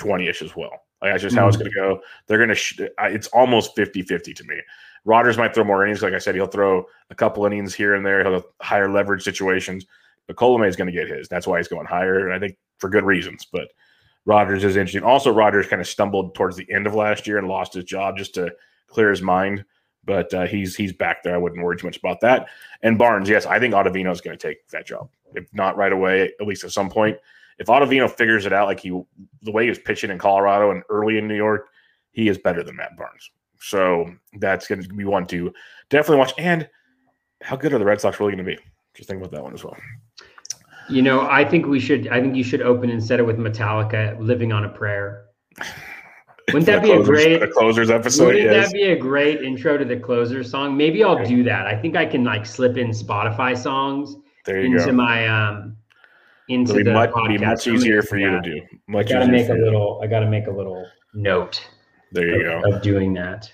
20ish as well. Like that's just how mm-hmm. it's gonna go. They're gonna sh- it's almost 50-50 to me. Rogers might throw more innings. Like I said, he'll throw a couple innings here and there. He'll have higher leverage situations. But Colome is going to get his. That's why he's going higher. And I think for good reasons. But Rogers is interesting. Also, Rogers kind of stumbled towards the end of last year and lost his job just to clear his mind. But uh, he's he's back there. I wouldn't worry too much about that. And Barnes, yes, I think Ottavino is going to take that job. If not right away, at least at some point. If Ottavino figures it out, like he the way he was pitching in Colorado and early in New York, he is better than Matt Barnes. So that's going to be one to definitely watch. And how good are the Red Sox really going to be? Just think about that one as well. You know, I think we should. I think you should open instead of with Metallica, "Living on a Prayer." [LAUGHS] Wouldn't that be closers, a great the closers episode? Wouldn't yes. that be a great intro to the closer song? Maybe I'll do that. I think I can like slip in Spotify songs into go. my um into It'll the much, podcast. Be much easier for you to do. Much I gotta make a little. I gotta make a little note. There you of, go. Of doing that.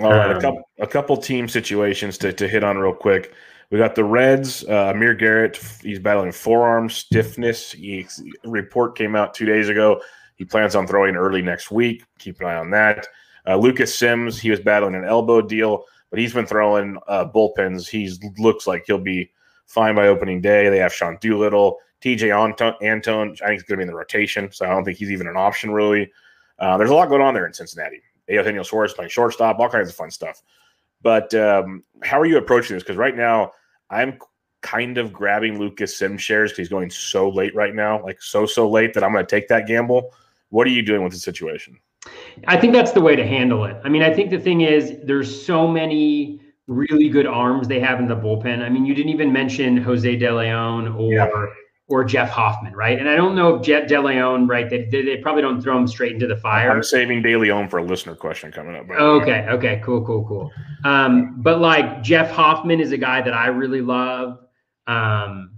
All right, um, a couple a couple team situations to, to hit on real quick. We got the Reds. Uh, Amir Garrett, he's battling forearm stiffness. He, report came out two days ago. He plans on throwing early next week. Keep an eye on that. Uh, Lucas Sims, he was battling an elbow deal, but he's been throwing uh, bullpens. He looks like he'll be fine by opening day. They have Sean Doolittle, Tejay Antone. I think he's going to be in the rotation, so I don't think he's even an option really. Uh, there's a lot going on there in Cincinnati. Eugenio Suarez playing shortstop, all kinds of fun stuff. But um, how are you approaching this? Because right now, I'm kind of grabbing Lucas Sims shares because he's going so late right now, like so so late that I'm going to take that gamble. What are you doing with the situation? I think that's the way to handle it. I mean, I think the thing is there's so many really good arms they have in the bullpen. I mean, you didn't even mention Jose De Leon or yeah or Jeff Hoffman, right? And I don't know if Jeff De Leon, right? They, they probably don't throw him straight into the fire. I'm saving De Leon for a listener question coming up. Okay, okay, cool, cool, cool. Um, but like Jeff Hoffman is a guy that I really love. Um,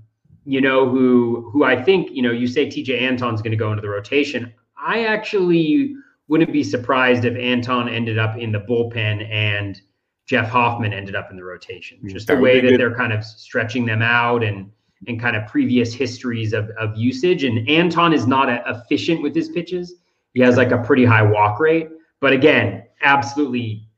you know who who I think you know. You say Tejay Antone's going to go into the rotation. I actually wouldn't be surprised if Antone ended up in the bullpen and Jeff Hoffman ended up in the rotation. Just that the way that good. they're kind of stretching them out and and kind of previous histories of, of usage. And Antone is not a, efficient with his pitches. He has like a pretty high walk rate, but again, absolutely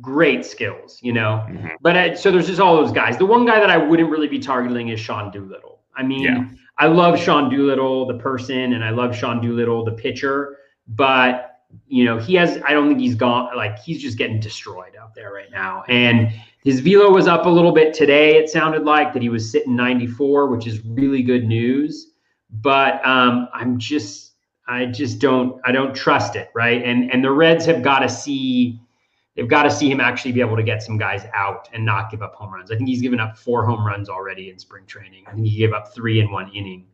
great skills, you know. Mm-hmm. But uh, so there's just all those guys. The one guy that I wouldn't really be targeting is Sean Doolittle. I mean, yeah. I love Sean Doolittle, the person, and I love Sean Doolittle, the pitcher, but you know, he has, I don't think he's gone, like, he's just getting destroyed out there right now. And his velo was up a little bit today. It sounded like that he was sitting 94, which is really good news. But um, I'm just, I just don't, I don't trust it, right? And and the Reds have got to see, they've got to see him actually be able to get some guys out and not give up home runs. I think he's given up four home runs already in spring training. I think he gave up three in one inning,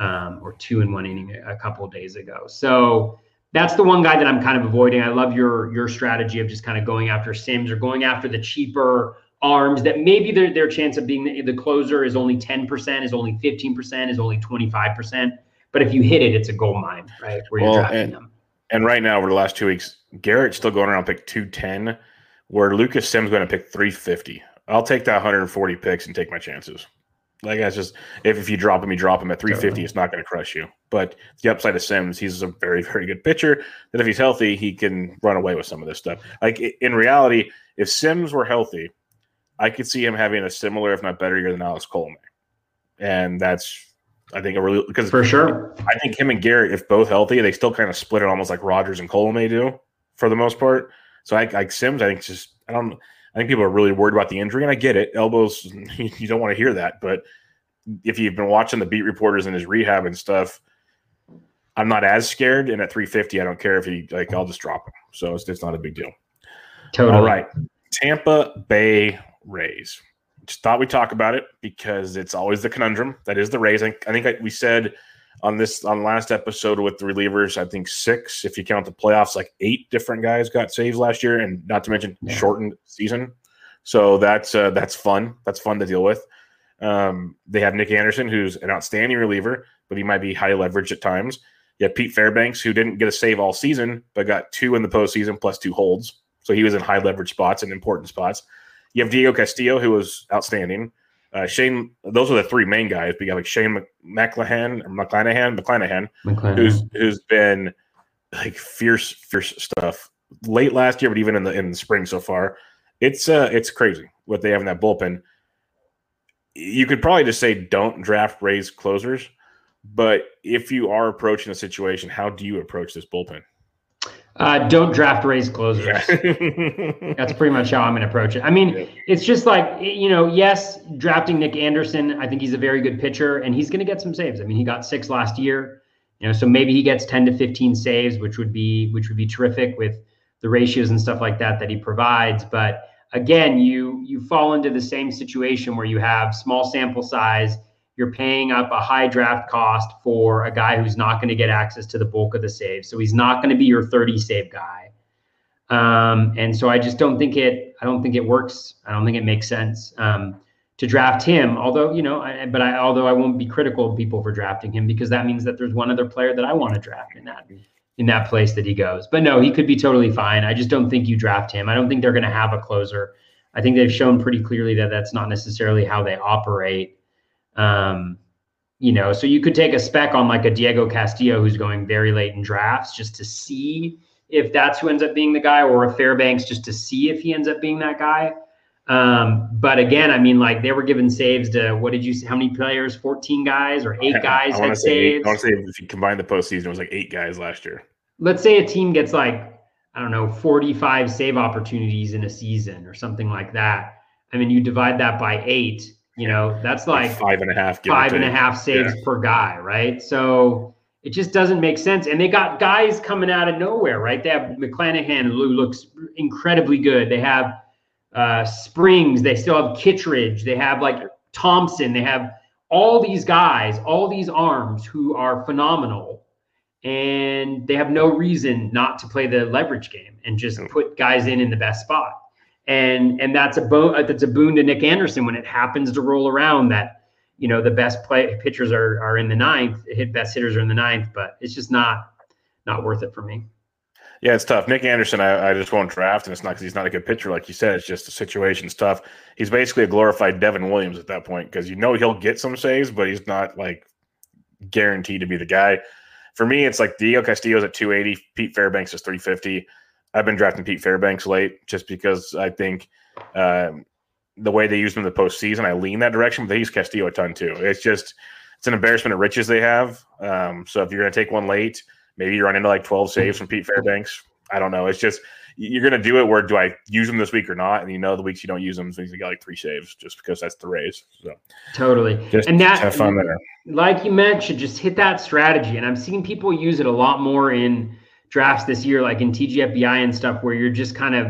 um, or two in one inning a couple of days ago. So that's the one guy that I'm kind of avoiding. I love your your strategy of just kind of going after Sims or going after the cheaper arms that maybe their their chance of being the, the closer is only 10%, is only 15%, is only 25%. But if you hit it, it's a gold mine, right? Where you're well, drafting and, them. And right now, over the last two weeks, Garrett's still going around pick 210, where Lucas Sims going to pick 350. I'll take that 140 picks and take my chances. Like that's just if, if you drop him, you drop him at 350, totally. it's not going to crush you. But the upside of Sims, he's a very, very good pitcher. That if he's healthy, he can run away with some of this stuff. Like in reality, if Sims were healthy, I could see him having a similar, if not better, year than Alex Colome. And that's I think a really because for sure. I think him and Garrett, if both healthy, they still kind of split it almost like Rogers and Colome do for the most part. So I like Sims, I think just I don't I think people are really worried about the injury, and I get it. Elbows, [LAUGHS] you don't want to hear that, but if you've been watching the beat reporters and his rehab and stuff, I'm not as scared. And at 350, I don't care if he like I'll just drop him. So it's, it's not a big deal. Totally. All right, Tampa Bay Rays. Just thought we'd talk about it because it's always the conundrum that is the Rays. I, I think we said on this on last episode with the relievers, I think six, if you count the playoffs, like eight different guys got saves last year, and not to mention yeah. shortened season. So that's uh, that's fun. That's fun to deal with. Um, they have Nick Anderson, who's an outstanding reliever, but he might be high leverage at times. You have Pete Fairbanks, who didn't get a save all season, but got two in the postseason plus two holds. So he was in high leverage spots and important spots. You have Diego Castillo, who was outstanding. Uh, Shane, those are the three main guys. But you got like Shane McClanahan or McClanahan, McClanahan, McClanahan, who's who's been like fierce, fierce stuff late last year, but even in the in the spring so far, it's uh it's crazy what they have in that bullpen. You could probably just say don't draft Rays closers, but if you are approaching a situation, how do you approach this bullpen? Uh, don't draft Rays closers. Yeah. [LAUGHS] That's pretty much how I'm going to approach it. I mean, yeah. it's just like you know, yes, drafting Nick Anderson. I think he's a very good pitcher, and he's going to get some saves. I mean, he got six last year. You know, so maybe he gets 10 to 15 saves, which would be which would be terrific with the ratios and stuff like that that he provides. But again, you you fall into the same situation where you have small sample size you're paying up a high draft cost for a guy who's not going to get access to the bulk of the save. So he's not going to be your 30 save guy. Um, and so I just don't think it. I don't think it works. I don't think it makes sense um, to draft him. Although you know, I, but I although I won't be critical of people for drafting him because that means that there's one other player that I want to draft in that in that place that he goes. But no, he could be totally fine. I just don't think you draft him. I don't think they're going to have a closer. I think they've shown pretty clearly that that's not necessarily how they operate. Um, you know, so you could take a spec on like a Diego Castillo who's going very late in drafts just to see if that's who ends up being the guy, or a Fairbanks just to see if he ends up being that guy. Um, but again, I mean, like they were given saves to what did you say? How many players? 14 guys or eight guys I had saves? I want to say if you combine the postseason, it was like eight guys last year. Let's say a team gets like, I don't know, 45 save opportunities in a season or something like that. I mean, you divide that by eight you know, that's like, like five and a half, five and a half saves yeah. per guy, right? So it just doesn't make sense. And they got guys coming out of nowhere, right? They have McClanahan, who looks incredibly good. They have uh, Springs. They still have Kittredge. They have like Thompson. They have all these guys, all these arms who are phenomenal. And they have no reason not to play the leverage game and just put guys in in the best spot and and that's a boon that's a boon to Nick Anderson when it happens to roll around that you know the best play pitchers are are in the ninth, hit best hitters are in the ninth, but it's just not not worth it for me. Yeah, it's tough. Nick Anderson, I, I just won't draft, and it's not because he's not a good pitcher, like you said. It's just the situation's tough. He's basically a glorified Devin Williams at that point because you know he'll get some saves, but he's not like guaranteed to be the guy. For me, it's like Diego Castillo's at 280, Pete Fairbanks is 350. I've been drafting Pete Fairbanks late just because I think um, the way they use him in the postseason, I lean that direction. But they use Castillo a ton too. It's just it's an embarrassment of riches they have. Um, so if you're going to take one late, maybe you run into like 12 saves from Pete Fairbanks. I don't know. It's just you're going to do it. Where do I use them this week or not? And you know the weeks you don't use them, so you got like three saves just because that's the Rays. So totally. Just, and that have fun there. Like you mentioned, just hit that strategy. And I'm seeing people use it a lot more in drafts this year, like in TGFBI and stuff, where you're just kind of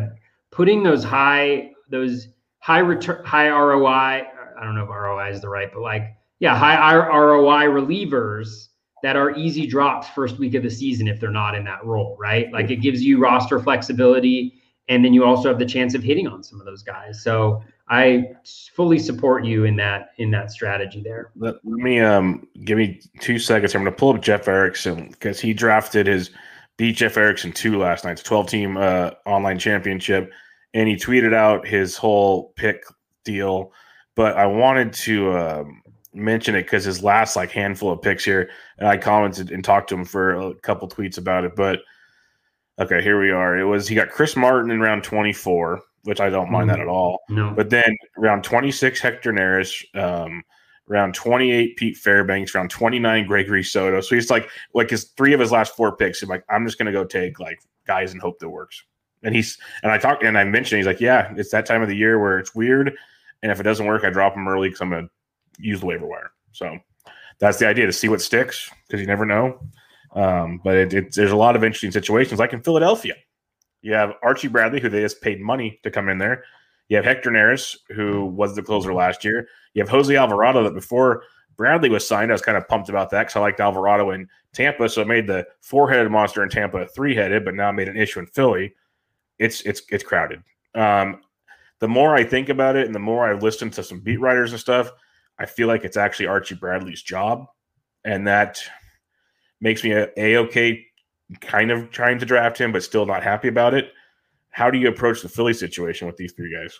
putting those high, those high return, high ROI. I don't know if ROI is the right, but like, yeah, high ROI relievers that are easy drops first week of the season if they're not in that role, right? Like it gives you roster flexibility, and then you also have the chance of hitting on some of those guys. So I fully support you in that in that strategy there. Let, me um give me two seconds. I'm going to pull up Jeff Erickson because he drafted his beat Jeff Erickson two last night. It's 12 team uh, online championship. And he tweeted out his whole pick deal. But I wanted to uh, mention it because his last like handful of picks here, and I commented and talked to him for a couple tweets about it. But okay, here we are. It was he got Chris Martin in round 24, which I don't mind mm, that at all. No. But then round 26, Hector Neris. Um, round 28 Pete Fairbanks, round 29 Gregory Soto. So he's like like his three of his last four picks. I'm like, I'm just gonna go take like guys and hope that works. And he's and I talked and I mentioned he's like, yeah, it's that time of the year where it's weird, and if it doesn't work, I drop him early because I'm gonna use the waiver wire. So that's the idea to see what sticks because you never know. Um, but it, it, there's a lot of interesting situations, like in Philadelphia. You have Archie Bradley, who they just paid money to come in there. You have Hector Neris, who was the closer last year. You have Jose Alvarado, that before Bradley was signed, I was kind of pumped about that because I liked Alvarado in Tampa, so it made the four-headed monster in Tampa three-headed, but now made an issue in Philly. It's it's it's crowded. Um, the more I think about it, and the more I listen to some beat writers and stuff, I feel like it's actually Archie Bradley's job, and that makes me a okay, kind of trying to draft him, but still not happy about it. How do you approach the Philly situation with these three guys?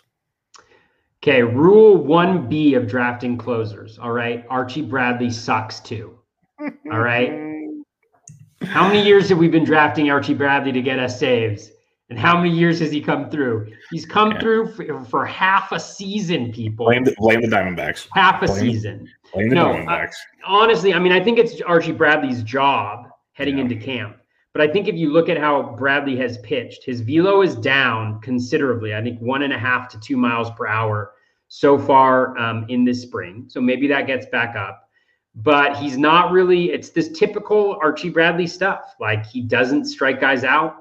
Okay, rule 1B of drafting closers. All right. Archie Bradley sucks too. All right. [LAUGHS] How many years have we been drafting Archie Bradley to get us saves? And how many years has he come through? He's come yeah. through for, for, half a season, people. Blame the, blame the Diamondbacks. Half a blame, season. Blame the no, Diamondbacks. honestly, I mean, I think it's Archie Bradley's job heading yeah. into camp. But I think if you look at how Bradley has pitched, his velo is down considerably. I think one and a half to two miles per hour so far um, in this spring. So maybe that gets back up. But he's not really, it's this typical Archie Bradley stuff. Like he doesn't strike guys out,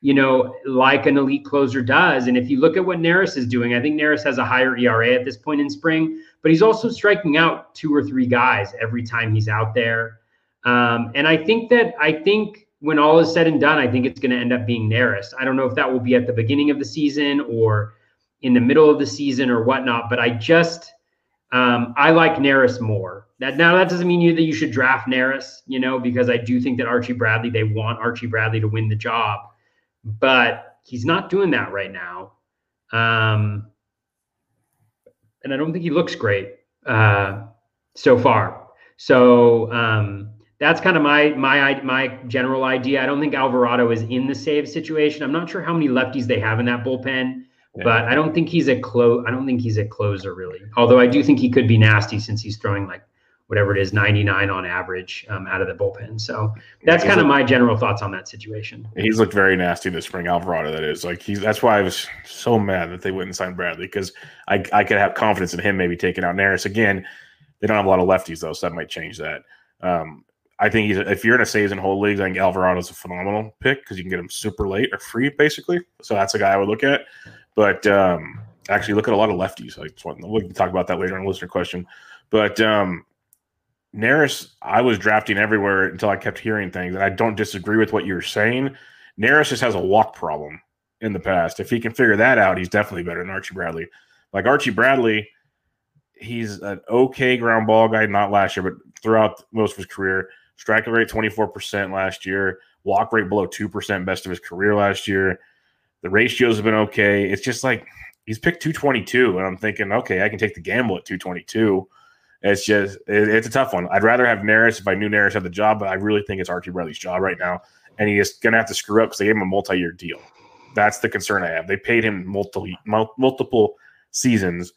you know, like an elite closer does. And if you look at what Neris is doing, I think Neris has a higher ERA at this point in spring, but he's also striking out two or three guys every time he's out there. Um, and I think that, I think when all is said and done, I think it's going to end up being Neris. I don't know if that will be at the beginning of the season or in the middle of the season or whatnot. But I just um, I like Neris more. That now that doesn't mean you that you should draft Neris, you know, because I do think that Archie Bradley they want Archie Bradley to win the job, but he's not doing that right now. Um, and I don't think he looks great uh, so far. So um, that's kind of my my my general idea. I don't think Alvarado is in the save situation. I'm not sure how many lefties they have in that bullpen. But I don't think he's a close. I don't think he's a closer really. Although I do think he could be nasty since he's throwing like whatever it is, 99 on average um, out of the bullpen. So that's kind of my general thoughts on that situation. He's looked very nasty this spring, Alvarado. That is like he's. That's why I was so mad that they wouldn't sign Bradley because I I could have confidence in him maybe taking out Neris again. They don't have a lot of lefties though, so that might change that. Um, I think he's if you're in a saves and hold league, I think Alvarado's a phenomenal pick because you can get him super late or free basically. So that's a guy I would look at. But um, actually, look at a lot of lefties. Like we can talk about that later in a listener question. But um, Neris, I was drafting everywhere until I kept hearing things, and I don't disagree with what you're saying. Neris just has a walk problem in the past. If he can figure that out, he's definitely better than Archie Bradley. Like Archie Bradley, he's an okay ground ball guy, not last year, but throughout most of his career. Striking rate 24% last year, walk rate below 2%, best of his career last year. The ratios have been okay. It's just like he's picked 222, and I'm thinking, okay, I can take the gamble at 222. It's just it, it's a tough one. I'd rather have Neris if I knew Neris had the job, but I really think it's Archie Bradley's job right now, and he is gonna have to screw up because they gave him a multi-year deal. That's the concern I have. They paid him multiple multiple seasons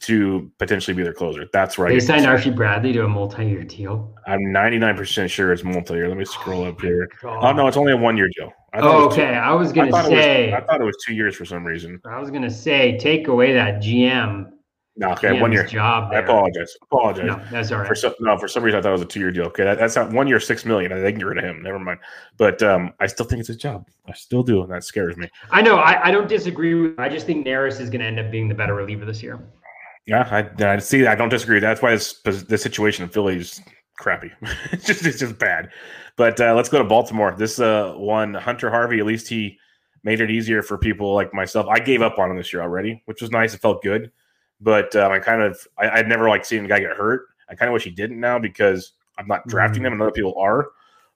to potentially be their closer. That's right. They signed Archie Bradley to a multi-year deal. I'm 99% sure it's multi-year. Let me scroll up here. Oh, oh no, it's only a one-year deal. oh, okay. I was gonna I say. Was, I thought it was two years for some reason. I was gonna say, take away that GM. No, okay, GM's one year. Job. There. I apologize. Apologize. No, that's all right. For some, no, for some reason I thought it was a two-year deal. Okay, that, that's not one year, six million. I think get rid of him. Never mind. But um, I still think it's a job. I still do, and that scares me. I know. I, I don't disagree. With, I just think Neris is going to end up being the better reliever this year. Yeah, I, I see. I don't disagree. That's why this, the situation in Philly is crappy. [LAUGHS] it's just it's just bad. But uh, let's go to Baltimore. This uh, one, Hunter Harvey. At least he made it easier for people like myself. I gave up on him this year already, which was nice. It felt good. But um, I kind of I, I'd never like seen a guy get hurt. I kind of wish he didn't now because I'm not drafting mm-hmm. him, and other people are.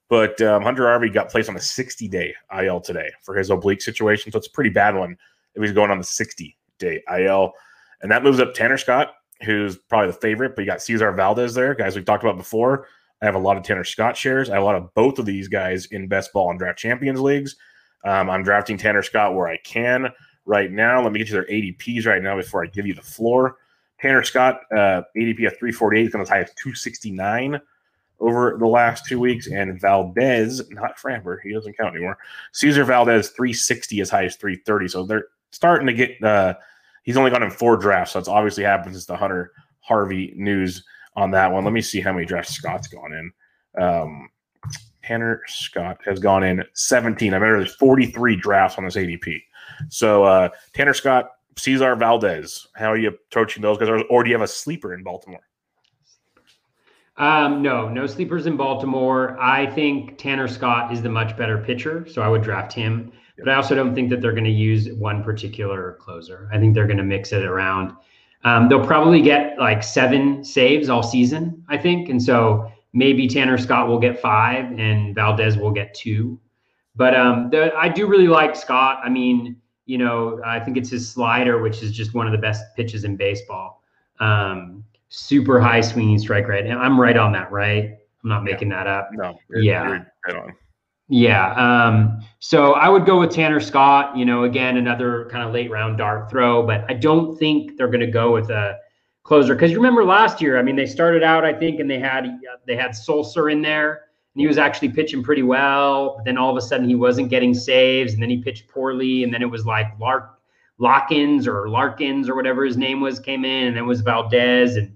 But um, Hunter Harvey got placed on a 60 day IL today for his oblique situation, so it's a pretty bad one if he's going on the 60 day IL. And that moves up Tanner Scott, who's probably the favorite, but you got Cesar Valdez there, guys we've talked about before. I have a lot of Tanner Scott shares. I have a lot of both of these guys in best ball and draft champions leagues. Um, I'm drafting Tanner Scott where I can right now. Let me get you their ADPs right now before I give you the floor. Tanner Scott, uh, ADP of 348 is going to tie at 269. over the last two weeks, and Valdez, not Framber, he doesn't count anymore. Cesar Valdez, 360 as high as 330. So they're starting to get, uh, he's only gone in four drafts. So it's obviously happened since the Hunter Harvey news on that one. Let me see how many drafts Scott's gone in. Um, Tanner Scott has gone in 17. I remember there's 43 drafts on this ADP. So uh, Tanner Scott, Cesar Valdez, how are you approaching those guys? Or do you have a sleeper in Baltimore? Um, no, no sleepers in Baltimore. I think Tanner Scott is the much better pitcher, so I would draft him. But I also don't think that they're going to use one particular closer. I think they're going to mix it around. Um, they'll probably get like seven saves all season, I think, and so maybe Tanner Scott will get five and Valdez will get two. But um, the, I do really like Scott. I mean, you know, I think it's his slider, which is just one of the best pitches in baseball. Um, super high swinging strike rate. And I'm right on that, right? I'm not making yeah. that up. No. You're, yeah. You're right yeah. Um, so I would go with Tanner Scott, you know, again, another kind of late round dart throw, but I don't think they're going to go with a closer. Cause you remember last year, I mean, they started out, I think, and they had, they had Sulser in there and he was actually pitching pretty well. But then all of a sudden he wasn't getting saves and then he pitched poorly. And then it was like Lark Lockins or Larkins or whatever his name was came in and then it was Valdez. And,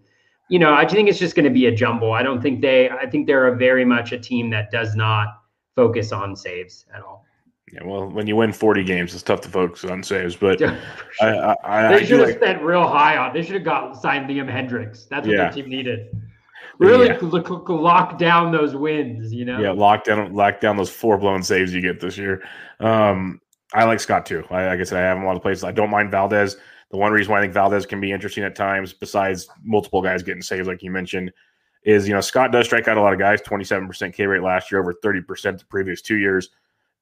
you know, I think it's just going to be a jumble. I don't think they, I think they're a very much a team that does not focus on saves at all. Yeah, well, when you win 40 games, it's tough to focus on saves. But yeah, [LAUGHS] sure. I, I, I, they should have like, spent real high on. They should have got signed Liam Hendriks. That's what yeah. their team needed. Really yeah. lock, lock down those wins. You know. Yeah, lock down, lock down those four blown saves you get this year. Um, I like Scott too. I, like I said, I have him a lot of places. I don't mind Valdez. The one reason why I think Valdez can be interesting at times, besides multiple guys getting saves, like you mentioned, is you know Scott does strike out a lot of guys. Twenty seven percent K rate last year, over thirty percent the previous two years,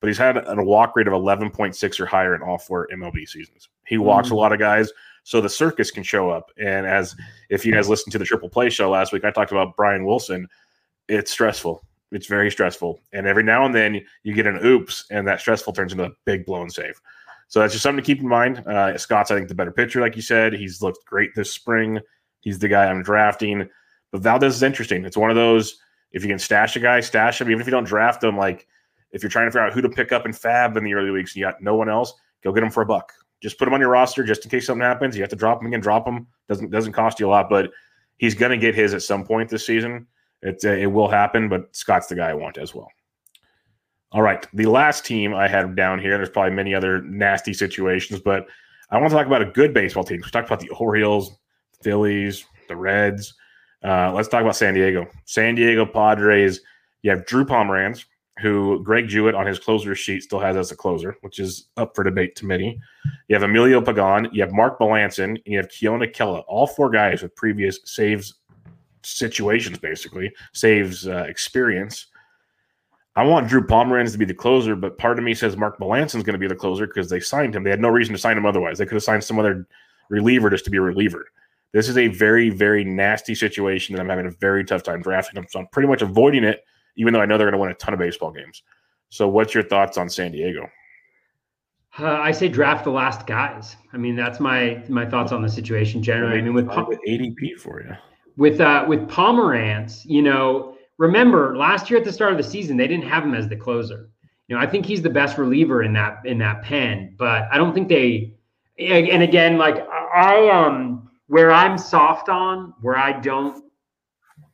but he's had a walk rate of eleven point six or higher in all four MLB seasons. He walks mm-hmm. a lot of guys, so the circus can show up. And as if you guys listened to the Triple Play show last week, I talked about Brian Wilson. It's stressful. It's very stressful, and every now and then you get an oops, and that stressful turns into a big blown save. So that's just something to keep in mind. Uh, Scott's, I think, the better pitcher, like you said. He's looked great this spring. He's the guy I'm drafting. But Valdez is interesting. It's one of those if you can stash a guy, stash him. Even if you don't draft him, like if you're trying to figure out who to pick up in FAAB in the early weeks and you got no one else, go get him for a buck. Just put him on your roster just in case something happens. You have to drop him again, drop him. Doesn't doesn't cost you a lot, but he's going to get his at some point this season. It uh, it will happen, but Scott's the guy I want as well. All right, the last team I had down here. There's probably many other nasty situations, but I want to talk about a good baseball team. We talked about the Orioles, Phillies, the Reds. Uh, let's talk about San Diego. San Diego Padres. You have Drew Pomeranz, who Greg Jewett on his closer sheet still has as a closer, which is up for debate to many. You have Emilio Pagan. You have Mark Melancon. And you have Keone Kela. All four guys with previous saves situations, basically saves uh, experience. I want Drew Pomeranz to be the closer, but part of me says Mark is going to be the closer because they signed him. They had no reason to sign him otherwise. They could have signed some other reliever just to be a reliever. This is a very, very nasty situation that I'm having a very tough time drafting them. So I'm pretty much avoiding it, even though I know they're going to win a ton of baseball games. So, what's your thoughts on San Diego? Uh, I say draft the last guys. I mean, that's my my thoughts on the situation generally. I mean, with Pom- ADP for you, with uh, with Pomeranz, you know, remember last year at the start of the season they didn't have him as the closer. You know, I think he's the best reliever in that in that pen, but I don't think they. And again, like I um where I'm soft on, where I don't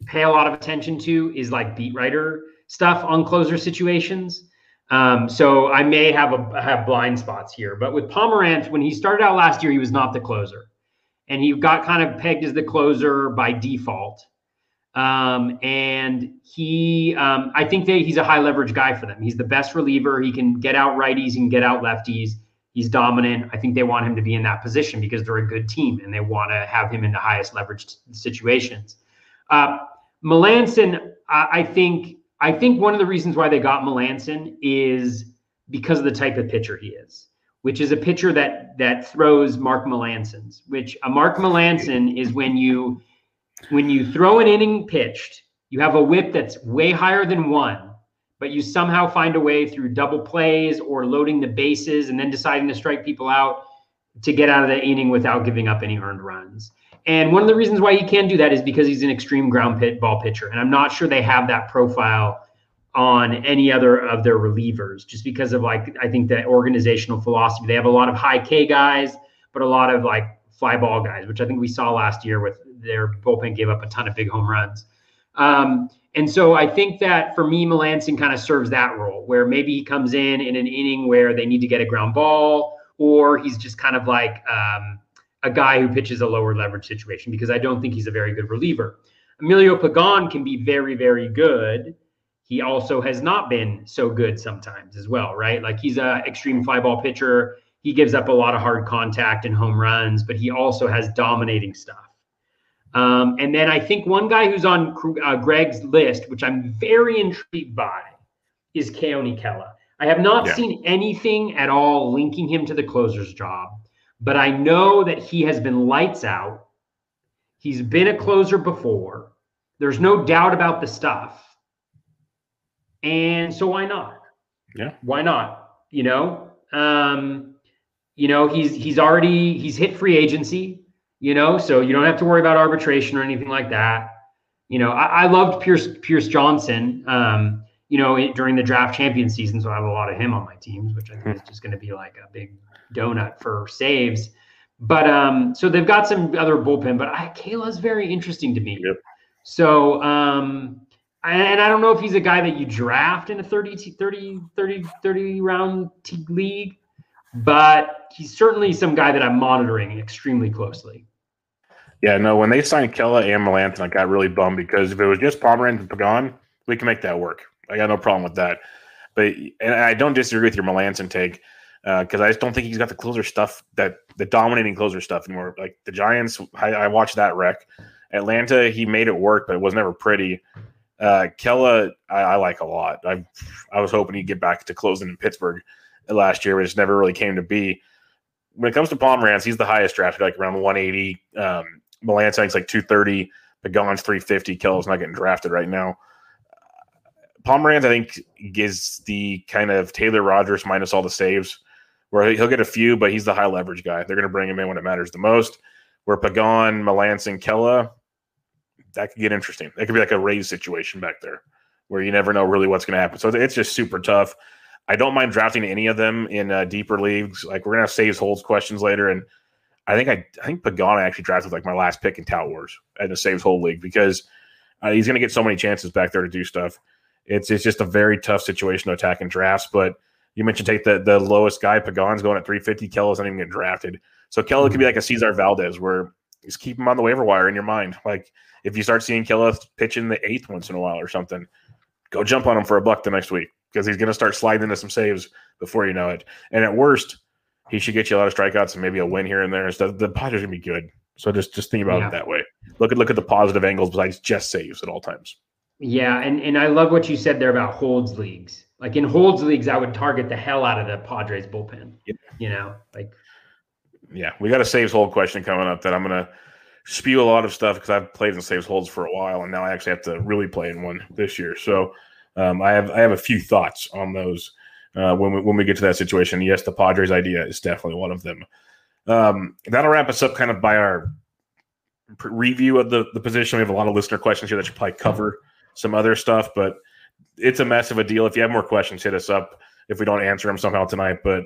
pay a lot of attention to, is like beat writer stuff on closer situations. Um, so I may have a have blind spots here, but with Pomeranz, when he started out last year, he was not the closer, and he got kind of pegged as the closer by default. Um, and he, um, I think that he's a high leverage guy for them. He's the best reliever. He can get out righties, he can get out lefties. He's dominant. I think they want him to be in that position because they're a good team and they want to have him in the highest leverage situations. Uh, Melancon, I, I think I think one of the reasons why they got Melancon is because of the type of pitcher he is, which is a pitcher that that throws Mark Melancon's, Which a Mark Melancon is when you when you throw an inning pitched, you have a whip that's way higher than one, but you somehow find a way through double plays or loading the bases and then deciding to strike people out to get out of the inning without giving up any earned runs. And one of the reasons why he can do that is because he's an extreme ground pit ball pitcher. And I'm not sure they have that profile on any other of their relievers, just because of like I think the organizational philosophy. They have a lot of high K guys, but a lot of like fly ball guys, which I think we saw last year with their bullpen gave up a ton of big home runs. Um, and so I think that for me, Melancon kind of serves that role where maybe he comes in in an inning where they need to get a ground ball, or he's just kind of like um, a guy who pitches a lower leverage situation because I don't think he's a very good reliever. Emilio Pagan can be very, very good. He also has not been so good sometimes as well, right? Like he's a extreme fly ball pitcher. He gives up a lot of hard contact and home runs, but he also has dominating stuff. Um, and then I think one guy who's on uh, Greg's list, which I'm very intrigued by, is Keone Kela. I have not yeah. seen anything at all linking him to the closer's job, but I know that he has been lights out. He's been a closer before. There's no doubt about the stuff. And so why not? Yeah. Why not? You know, um, you know, he's he's already he's hit free agency you know, so you don't have to worry about arbitration or anything like that. You know, I, I loved Pierce Pierce Johnson. Um, you know, it, during the draft champion season, so I have a lot of him on my teams, which I think is just going to be like a big donut for saves. But um, so they've got some other bullpen, but I, Kela's very interesting to me. Yep. So, um, and I don't know if he's a guy that you draft in a 30, 30, 30, 30 round league but he's certainly some guy that I'm monitoring extremely closely. Yeah, no, when they signed Kela and Melancon, I got really bummed because if it was just Pomeranz and Pagan, we can make that work. I got no problem with that. But and I don't disagree with your Melancon take because uh, I just don't think he's got the closer stuff that the dominating closer stuff anymore. Like the Giants, I, I watched that wreck. Atlanta, he made it work, but it was never pretty. Uh, Kela, I, I like a lot. I I was hoping he'd get back to closing in Pittsburgh last year, which never really came to be. When it comes to Pomeranz, he's the highest drafted, like around 180. Um, Melancon, like 230. Pagan's 350. Kela's not getting drafted right now. Pomeranz, I think, gives the kind of Taylor Rogers minus all the saves, where he'll get a few, but he's the high leverage guy. They're going to bring him in when it matters the most. Where Pagan, Melancon, Kela, that could get interesting. It could be like a Rays situation back there, where you never know really what's going to happen. So it's just super tough. I don't mind drafting any of them in uh, deeper leagues. Like we're gonna have saves holds questions later, and I think I, I think Pagana actually drafted like my last pick in Tout Wars in a saves hold league because uh, he's gonna get so many chances back there to do stuff. It's it's just a very tough situation to attack in drafts. But you mentioned take the the lowest guy. Pagan's going at 350. Kela's not even getting drafted. So Kela could be like a Cesar Valdez where just keep him on the waiver wire in your mind. Like if you start seeing Kela pitch in the eighth once in a while or something, go jump on him for a buck the next week because he's going to start sliding into some saves before you know it. And at worst, he should get you a lot of strikeouts and maybe a win here and there. So the Padres are going to be good. So just just think about yeah. it that way. Look at look at the positive angles besides just saves at all times. Yeah, and and I love what you said there about holds leagues. Like in holds leagues, I would target the hell out of the Padres bullpen. Yeah. You know, like yeah, we got a saves hold question coming up that I'm gonna spew a lot of stuff because I've played in saves holds for a while, and now I actually have to really play in one this year. So um, I have I have a few thoughts on those uh, when we when we get to that situation. Yes, the Padres idea is definitely one of them. Um, that'll wrap us up kind of by our review of the the position. We have a lot of listener questions here that should probably cover some other stuff, but it's a mess of a deal. If you have more questions, hit us up if we don't answer them somehow tonight. But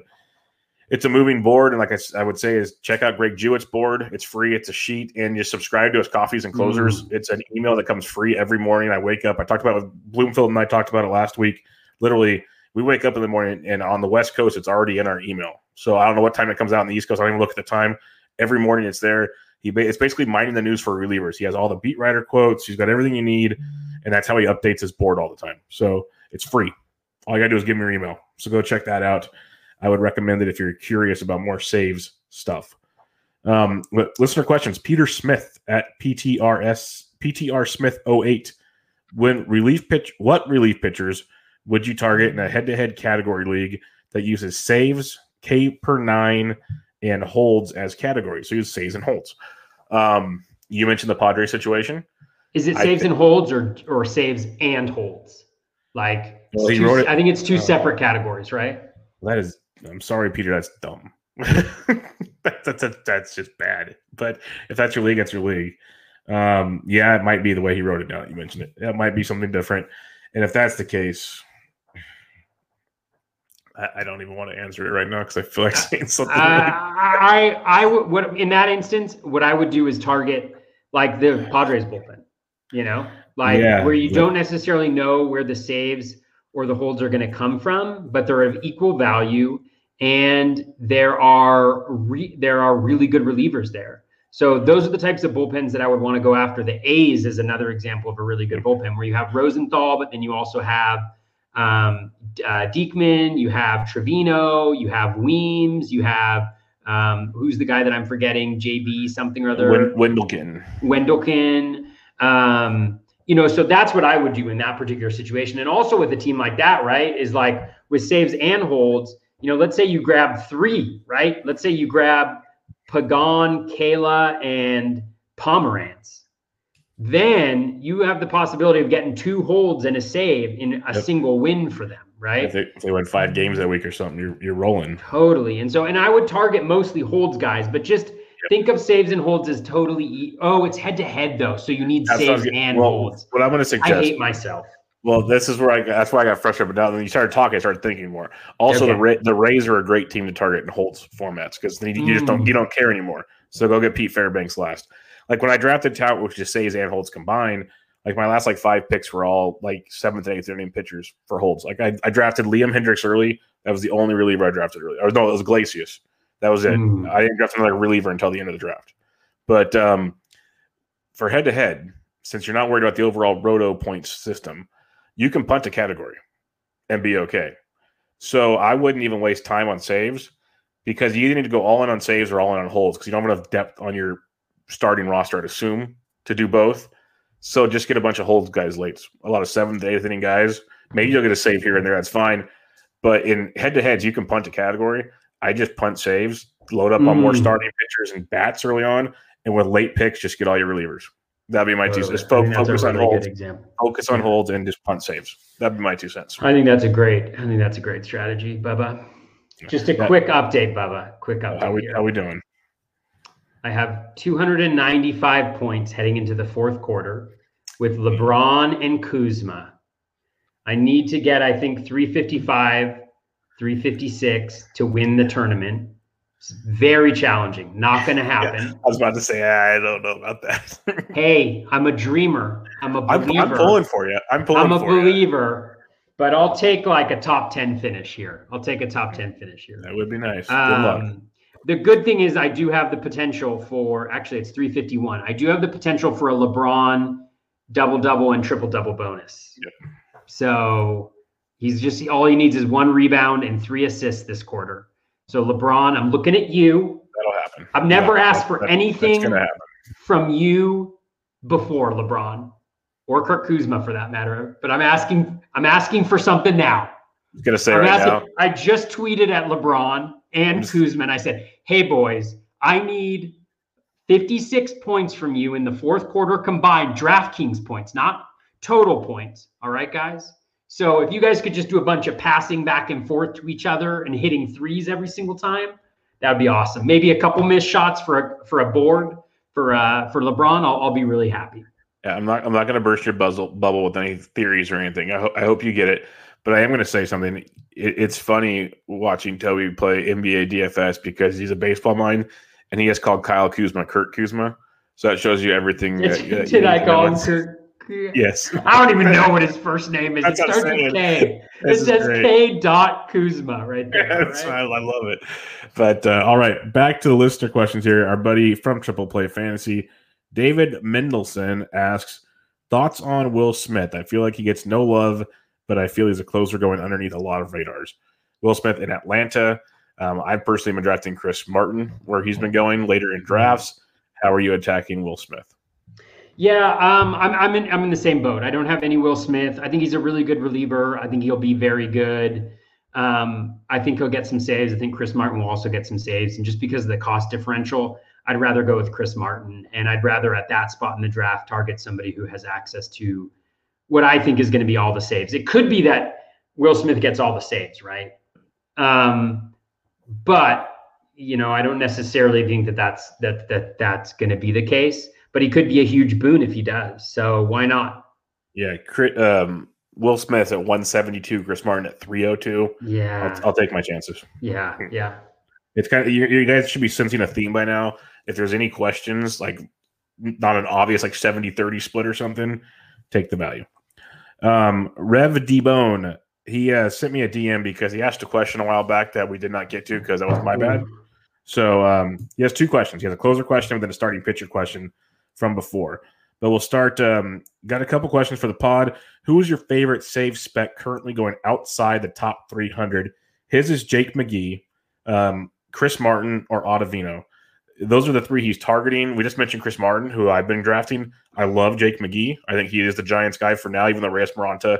it's a moving board, and like I, I, would say, is check out Greg Jewett's board. It's free. It's a sheet, and you subscribe to his coffees and closers. Mm. It's an email that comes free every morning. I wake up. I talked about it with Bloomfield, and I talked about it last week. Literally, we wake up in the morning, and on the West Coast, it's already in our email. So I don't know what time it comes out on the East Coast. I don't even look at the time. Every morning, it's there. He it's basically mining the news for relievers. He has all the beat writer quotes. He's got everything you need, and that's how he updates his board all the time. So it's free. All you gotta do is give me your email. So go check that out. I would recommend it if you're curious about more saves stuff. Um, listener questions: Peter Smith at PTRS PTR Smith 08. When relief pitch, what relief pitchers would you target in a head-to-head category league that uses saves, K per nine, and holds as categories? So use saves and holds. Um, you mentioned the Padre situation. Is it saves and holds or or saves and holds? Like well, two, I think it's two uh, separate categories, right? That is I'm sorry, Peter. That's dumb. [LAUGHS] that's, that's that's just bad. But if that's your league, that's your league. Um, yeah, it might be the way he wrote it down. You mentioned it. That might be something different. And if that's the case, I, I don't even want to answer it right now because I feel like [LAUGHS] saying something. Uh, I I would what in that instance, what I would do is target like the Padres bullpen. You know, like yeah, where you yeah. don't necessarily know where the saves or the holds are going to come from, but they're of equal value, and there are re- there are really good relievers there. So those are the types of bullpens that I would want to go after. The A's is another example of a really good bullpen where you have Rosenthal, but then you also have um, uh, Diekman, you have Trevino, you have Weems, you have um, who's the guy that I'm forgetting? JB something or other. Wendelken. Wendelken. Um, you know, so that's what I would do in that particular situation. And also with a team like that, right, is like with saves and holds. You know, let's say you grab three, right? Let's say you grab Pagan, Kela, and Pomeranz. Then you have the possibility of getting two holds and a save in a yep. single win for them, right? If they, if they, win five games that week or something, you're, you're rolling. Totally. And so, and I would target mostly holds guys, but just yep. think of saves and holds as totally. E- oh, it's head to head though. So you need that's saves and well, holds. What I'm going to suggest. I hate myself. Well, this is where I that's why I got frustrated. But now when you started talking, I started thinking more. Also, okay. the Ra- the Rays are a great team to target in holds formats because you, you just don't you don't care anymore. So go get Pete Fairbanks last. Like when I drafted Tout, which just says and holds combined, like my last like five picks were all like seventh and eighth inning pitchers for holds. Like I, I drafted Liam Hendriks early. That was the only reliever I drafted early. Or no, it was Iglesias. That was it. Mm. I didn't draft another reliever until the end of the draft. But um, for head to head, since you're not worried about the overall roto points system, you can punt a category and be okay. So I wouldn't even waste time on saves because you either need to go all in on saves or all in on holds because you don't have enough depth on your starting roster, I'd assume, to do both. So just get a bunch of holds guys late. A lot of seventh, eighth inning guys. Maybe you'll get a save here and there. That's fine. But in head to heads, you can punt a category. I just punt saves, load up mm. on more hmm. starting pitchers and bats early on. And with late picks, just get all your relievers. That'd be my two cents. Fo- focus really on holds. Focus on holds and just punt saves. That'd be my two cents. I think that's a great. I think that's a great strategy, Bubba. Just a quick update, Bubba. Quick update. How we here. how we doing? I have 295 points heading into the fourth quarter with LeBron and Kuzma. I need to get, I think, 355, 356 to win the tournament. It's very challenging. Not going [LAUGHS] to happen. Yeah, I was about to say, I don't know about that. [LAUGHS] hey, I'm a dreamer. I'm a believer. I'm, I'm pulling for you. I'm pulling. I'm a believer. You. But I'll take like a top 10 finish here. I'll take a top 10 finish here. That would be nice. Good um, luck. The good thing is I do have the potential for actually it's 351. I do have the potential for a LeBron double double and triple double bonus. Yep. So he's just all he needs is one rebound and three assists this quarter. So LeBron, I'm looking at you. That'll happen. I've never yeah, asked for that, anything from you before LeBron or Kirk Kuzma for that matter. But I'm asking, I'm asking for something now. I'm gonna say I'm right asking, now. I just tweeted at LeBron and just, Kuzma and I said, "Hey boys, I need 56 points from you in the fourth quarter combined DraftKings points, not total points. All right, guys." So if you guys could just do a bunch of passing back and forth to each other and hitting threes every single time, that would be awesome. Maybe a couple missed shots for a for a board for uh for LeBron. I'll, I'll be really happy. Yeah, I'm not I'm not going to burst your buzzle, bubble with any theories or anything. I, ho- I hope you get it, but I am going to say something. It, it's funny watching Toby play NBA DFS because he's a baseball mind and he has called Kyle Kuzma Kurt Kuzma. So that shows you everything. That, that [LAUGHS] Did I call him Kurt? Yes. I don't even know what his first name is. That's it starts with K. It says K. Dot Kuzma right there. [LAUGHS] Right? I, I, love it. But uh, all right, back to the listener questions here. Our buddy from Triple Play Fantasy, David Mendelson asks thoughts on Will Smith. I feel like he gets no love, but I feel he's a closer going underneath a lot of radars. Will Smith in Atlanta. Um, I've personally been drafting Chris Martin, where he's been going later in drafts. How are you attacking Will Smith? Yeah, um, I'm I'm in I'm in the same boat. I don't have any Will Smith. I think he's a really good reliever. I think he'll be very good. Um, I think he'll get some saves. I think Chris Martin will also get some saves. And just because of the cost differential, I'd rather go with Chris Martin. And I'd rather at that spot in the draft target somebody who has access to what I think is going to be all the saves. It could be that Will Smith gets all the saves, right? Um, but you know, I don't necessarily think that that's that that that's going to be the case, but he could be a huge boon if he does. So why not? Yeah, um, Will Smith at 172, Chris Martin at 302. Yeah, I'll, I'll take my chances. Yeah, yeah. It's kind of you, you guys should be sensing a theme by now. If there's any questions, like not an obvious like 70 30 split or something, take the value. Um, Rev D Bone, he uh, sent me a DM because he asked a question a while back that we did not get to because that was my bad. So um, he has two questions. He has a closer question and then a starting pitcher question from before. But we'll start. Um, got a couple questions for the pod. Who is your favorite save spec currently going outside the top 300? His is Jake McGee, um, Chris Martin, or Ottavino those are the three he's targeting. We just mentioned Chris Martin, who I've been drafting. I love Jake McGee. I think he is the Giants guy for now, even though Reyes Moronta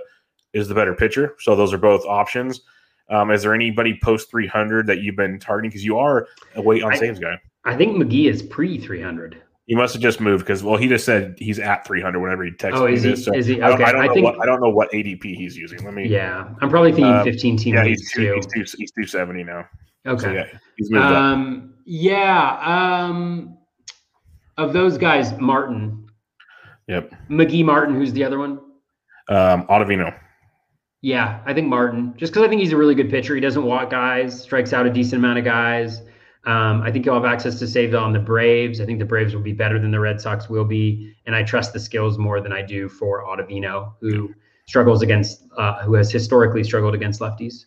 is the better pitcher. So those are both options. Um, is there anybody post 300 that you've been targeting? Because you are a wait on I, saves guy. I think McGee is pre 300. He must have just moved because well, he just said he's at 300 whenever he texted oh, is me. He, so is he? Okay. I don't, I don't I know think, what I don't know what ADP he's using. Let me. Yeah, I'm probably thinking um, 15 team yeah, he's two, too. He's, two, he's 270 now. Okay. So, yeah, he's moved um, up. Yeah. Um, of those guys, Martin. Yep. McGee Martin, who's the other one? Um, Ottavino. Yeah, I think Martin, just because I think he's a really good pitcher. He doesn't walk guys, strikes out a decent amount of guys. Um, I think he'll have access to save on the Braves. I think the Braves will be better than the Red Sox will be, and I trust the skills more than I do for Ottavino, who struggles against, uh, who has historically struggled against lefties.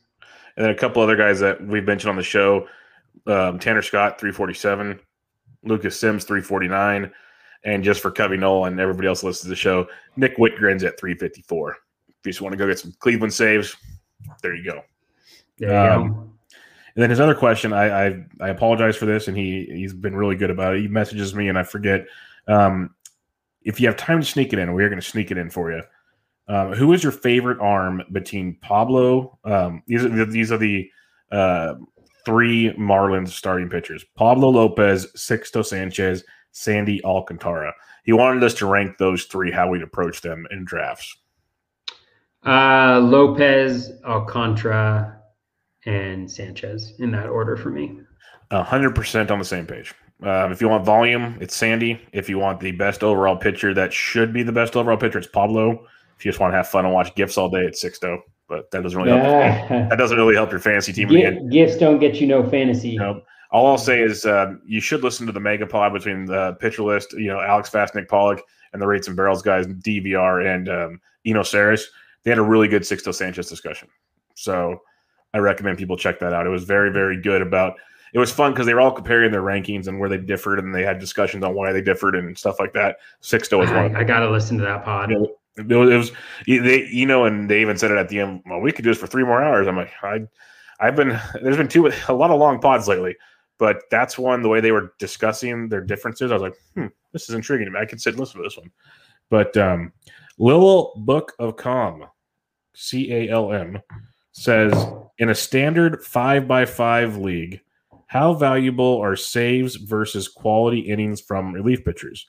And then a couple other guys that we've mentioned on the show: um, Tanner Scott, three forty-seven, Lucas Sims, 349. And just for Covey Nolan and everybody else listens to the show, Nick Wittgren's at 354. If you just want to go get some Cleveland saves, there you go. There you um, go. And then his other question, I, I, I apologize for this, and he he's been really good about it. He messages me, and I forget. Um, if you have time to sneak it in, we're going to sneak it in for you. Um, who is your favorite arm between Pablo? Um, these are these are the uh, three Marlins starting pitchers Pablo Lopez, Sixto Sanchez, Sandy Alcantara. He wanted us to rank those three, how we'd approach them in drafts. Uh, Lopez, Alcantara, and Sanchez in that order for me. 100% on the same page. Um, if you want volume, it's Sandy. If you want the best overall pitcher that should be the best overall pitcher, it's Pablo. If you just want to have fun and watch GIFs all day, it's Sixto but that doesn't really help. [LAUGHS] that doesn't really help your fantasy team. G- gifts don't get you no fantasy. No. All I'll say is um, you should listen to the mega pod between the pitcher list, you know, Alex Fast, Nick Pollack, and the rates and barrels guys, DVR and um, Eno Sarris. They had a really good Sixto Sanchez discussion. So I recommend people check that out. It was very, very good about it was fun because they were all comparing their rankings and where they differed, and they had discussions on why they differed and stuff like that. Sixto was I, one. I got to listen to that pod. It was, it was they, you know, and they even said it at the end. Well, we could do this for three more hours. I'm like, I, I've been there's been two a lot of long pods lately, but that's one the way they were discussing their differences. I was like, hmm, this is intriguing to me. I could sit and listen to this one. But um, Lil Book of Calm, C A L M, says in a standard five by five league, how valuable are saves versus quality innings from relief pitchers?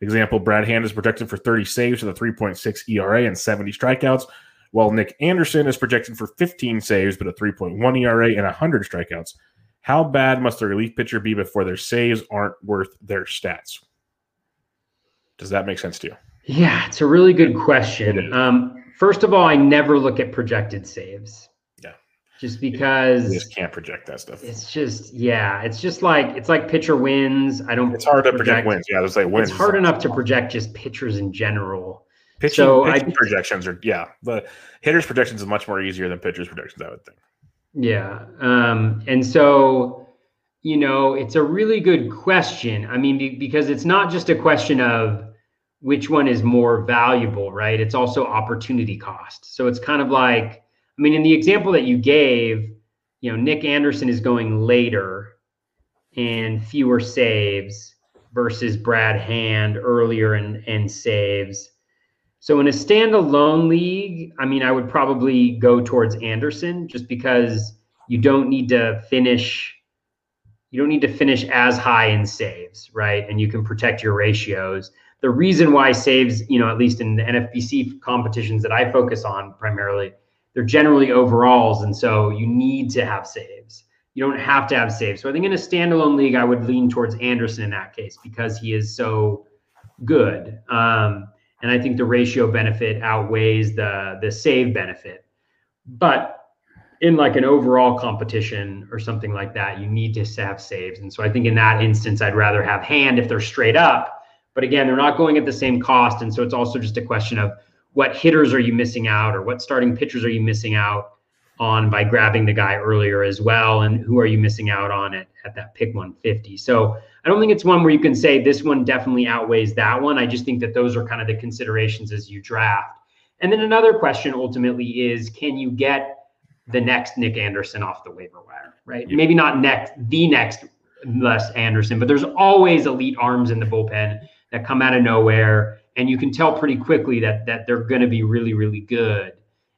Example, Brad Hand is projected for 30 saves with a 3.6 ERA and 70 strikeouts, while Nick Anderson is projected for 15 saves but a 3.1 ERA and 100 strikeouts. How bad must the relief pitcher be before their saves aren't worth their stats? Does that make sense to you? Yeah, it's a really good question. Um, first of all, I never look at projected saves Yeah. just because you just can't project that stuff. It's just yeah, it's just like it's like pitcher wins. I don't. It's hard project, to project wins. Yeah, there's like wins. It's hard enough to project just pitchers in general. Pitching, so pitching I, projections are yeah, but hitters projections is much more easier than pitchers projections. I would think. Yeah, um, and so you know it's a really good question. I mean, because it's not just a question of which one is more valuable, right? It's also opportunity cost. So it's kind of like I mean, in the example that you gave, you know, Nick Anderson is going later and fewer saves versus Brad Hand earlier and, and saves. So in a standalone league, I mean, I would probably go towards Anderson just because you don't need to finish you don't need to finish as high in saves, right? And you can protect your ratios. The reason why saves, you know, at least in the NFBC competitions that I focus on primarily, they're generally overalls, and so you need to have saves. you don't have to have saves. So I think in a standalone league, I would lean towards Anderson in that case because he is so good. Um, and I think the ratio benefit outweighs the the save benefit. But in like an overall competition or something like that, you need to have saves. And so I think in that instance, I'd rather have hand if they're straight up. But again, they're not going at the same cost. And so it's also just a question of what hitters are you missing out or what starting pitchers are you missing out on by grabbing the guy earlier as well? And who are you missing out on at, at that pick 150? So I don't think it's one where you can say this one definitely outweighs that one. I just think that those are kind of the considerations as you draft. And then another question ultimately is can you get the next Nick Anderson off the waiver wire, right? Maybe not next, the next Les Anderson, but there's always elite arms in the bullpen that come out of nowhere. And you can tell pretty quickly that that they're going to be really, really good.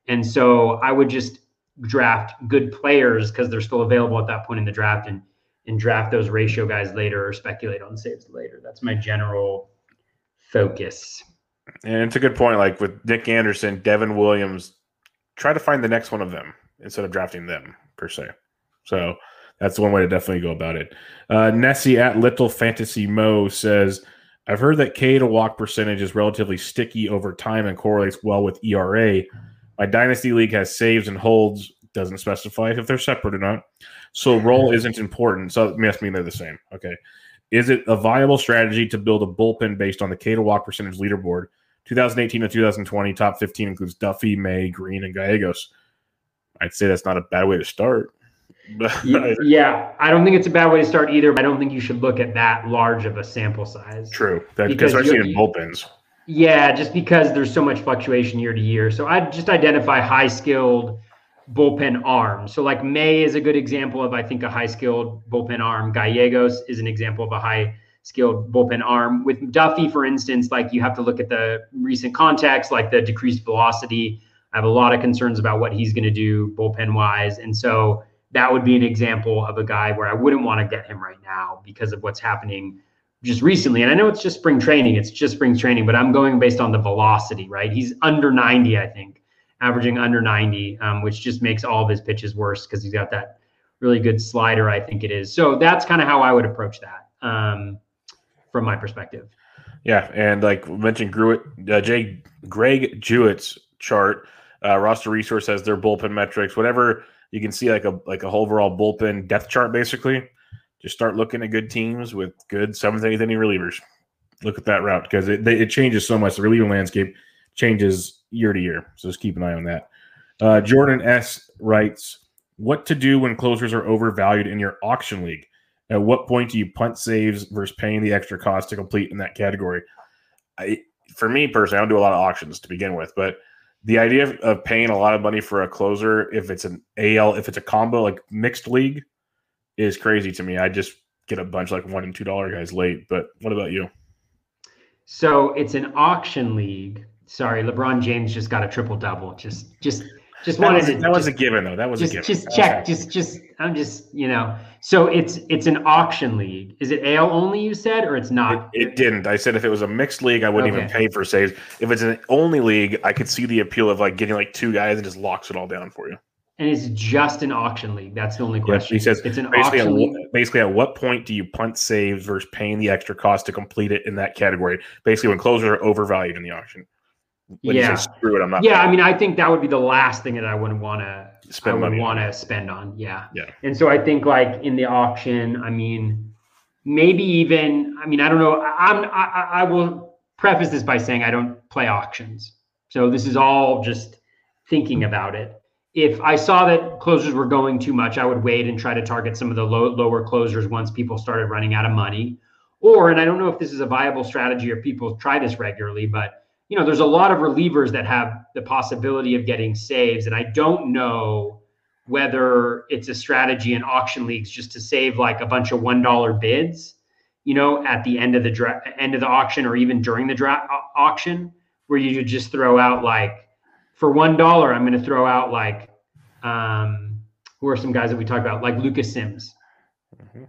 And so I would just draft good players because they're still available at that point in the draft and and draft those ratio guys later or speculate on saves later. That's my general focus. And it's a good point. Like with Nick Anderson, Devin Williams, try to find the next one of them instead of drafting them per se. So that's one way to definitely go about it. Uh, Nessie at Little Fantasy Mo says, I've heard that K to walk percentage is relatively sticky over time and correlates well with ERA. My dynasty league has saves and holds, doesn't specify if they're separate or not. So role [LAUGHS] isn't important. So it must mean they're the same. Okay. Is it a viable strategy to build a bullpen based on the K to walk percentage leaderboard? 2018 to 2020, top 15 includes Duffey, May, Green, and Gallegos. I'd say that's not a bad way to start. [LAUGHS] yeah, I don't think it's a bad way to start either. But I don't think you should look at that large of a sample size. True, that, because especially in bullpens. Yeah, just because there's so much fluctuation year to year. So I'd just identify high skilled bullpen arms. So like May is a good example of I think a high skilled bullpen arm. Gallegos is an example of a high skilled bullpen arm. With Duffey, for instance, like you have to look at the recent context, like the decreased velocity I have a lot of concerns about what he's going to do bullpen wise. And so that would be an example of a guy where I wouldn't want to get him right now because of what's happening just recently. And I know it's just spring training, it's just spring training, but I'm going based on the velocity, right? He's under 90, I think, averaging under 90, um, which just makes all of his pitches worse because he's got that really good slider, I think it is. So that's kind of how I would approach that um, from my perspective. Yeah. And like mentioned, Gruitt, uh, Jay, Greg Jewett's chart uh, roster resource has their bullpen metrics, whatever you can see like a like a whole overall bullpen depth chart basically. Just start looking at good teams with good seventh, eighth inning relievers. Look at that route because it it changes so much. The reliever landscape changes year to year, so just keep an eye on that. Uh, Jordan S writes, "What to do when closers are overvalued in your auction league? At what point do you punt saves versus paying the extra cost to complete in that category?" I, for me personally, I don't do a lot of auctions to begin with, but the idea of, paying a lot of money for a closer if it's an AL if it's a combo like mixed league is crazy to me. I just get a bunch like one and two dollar guys late. But what about you? So it's an auction league. Sorry, LeBron James just got a triple double. Just just just that wanted was, to. That just, was a given though. That was just, a given. Just check. Just just I'm just you know. So it's it's an auction league. Is it AL only? You said, or it's not? It, it didn't. I said if it was a mixed league, I wouldn't okay. even pay for saves. If it's an only league, I could see the appeal of like getting like two guys and just locks it all down for you. And it's just an auction league. That's the only question. he says it's an basically auction at, league. Basically, at what point do you punt saves versus paying the extra cost to complete it in that category? Basically, when closers are overvalued in the auction. When yeah. screw it, I'm not. Yeah, paying. I mean, I think that would be the last thing that I wouldn't want to spend I would want to spend on. Yeah. Yeah. And so I think like in the auction, I mean, maybe even I mean, I don't know. I'm I, I will preface this by saying I don't play auctions. So this is all just thinking about it. If I saw that closers were going too much, I would wait and try to target some of the low, lower closers once people started running out of money. Or, and I don't know if this is a viable strategy or people try this regularly, but you know, there's a lot of relievers that have the possibility of getting saves, and I don't know whether it's a strategy in auction leagues just to save like a bunch of one dollar bids, you know, at the end of the dra- end of the auction or even during the draft auction, where you just throw out like for one dollar, I'm going to throw out like um, who are some guys that we talked about, like Lucas Sims, mm-hmm.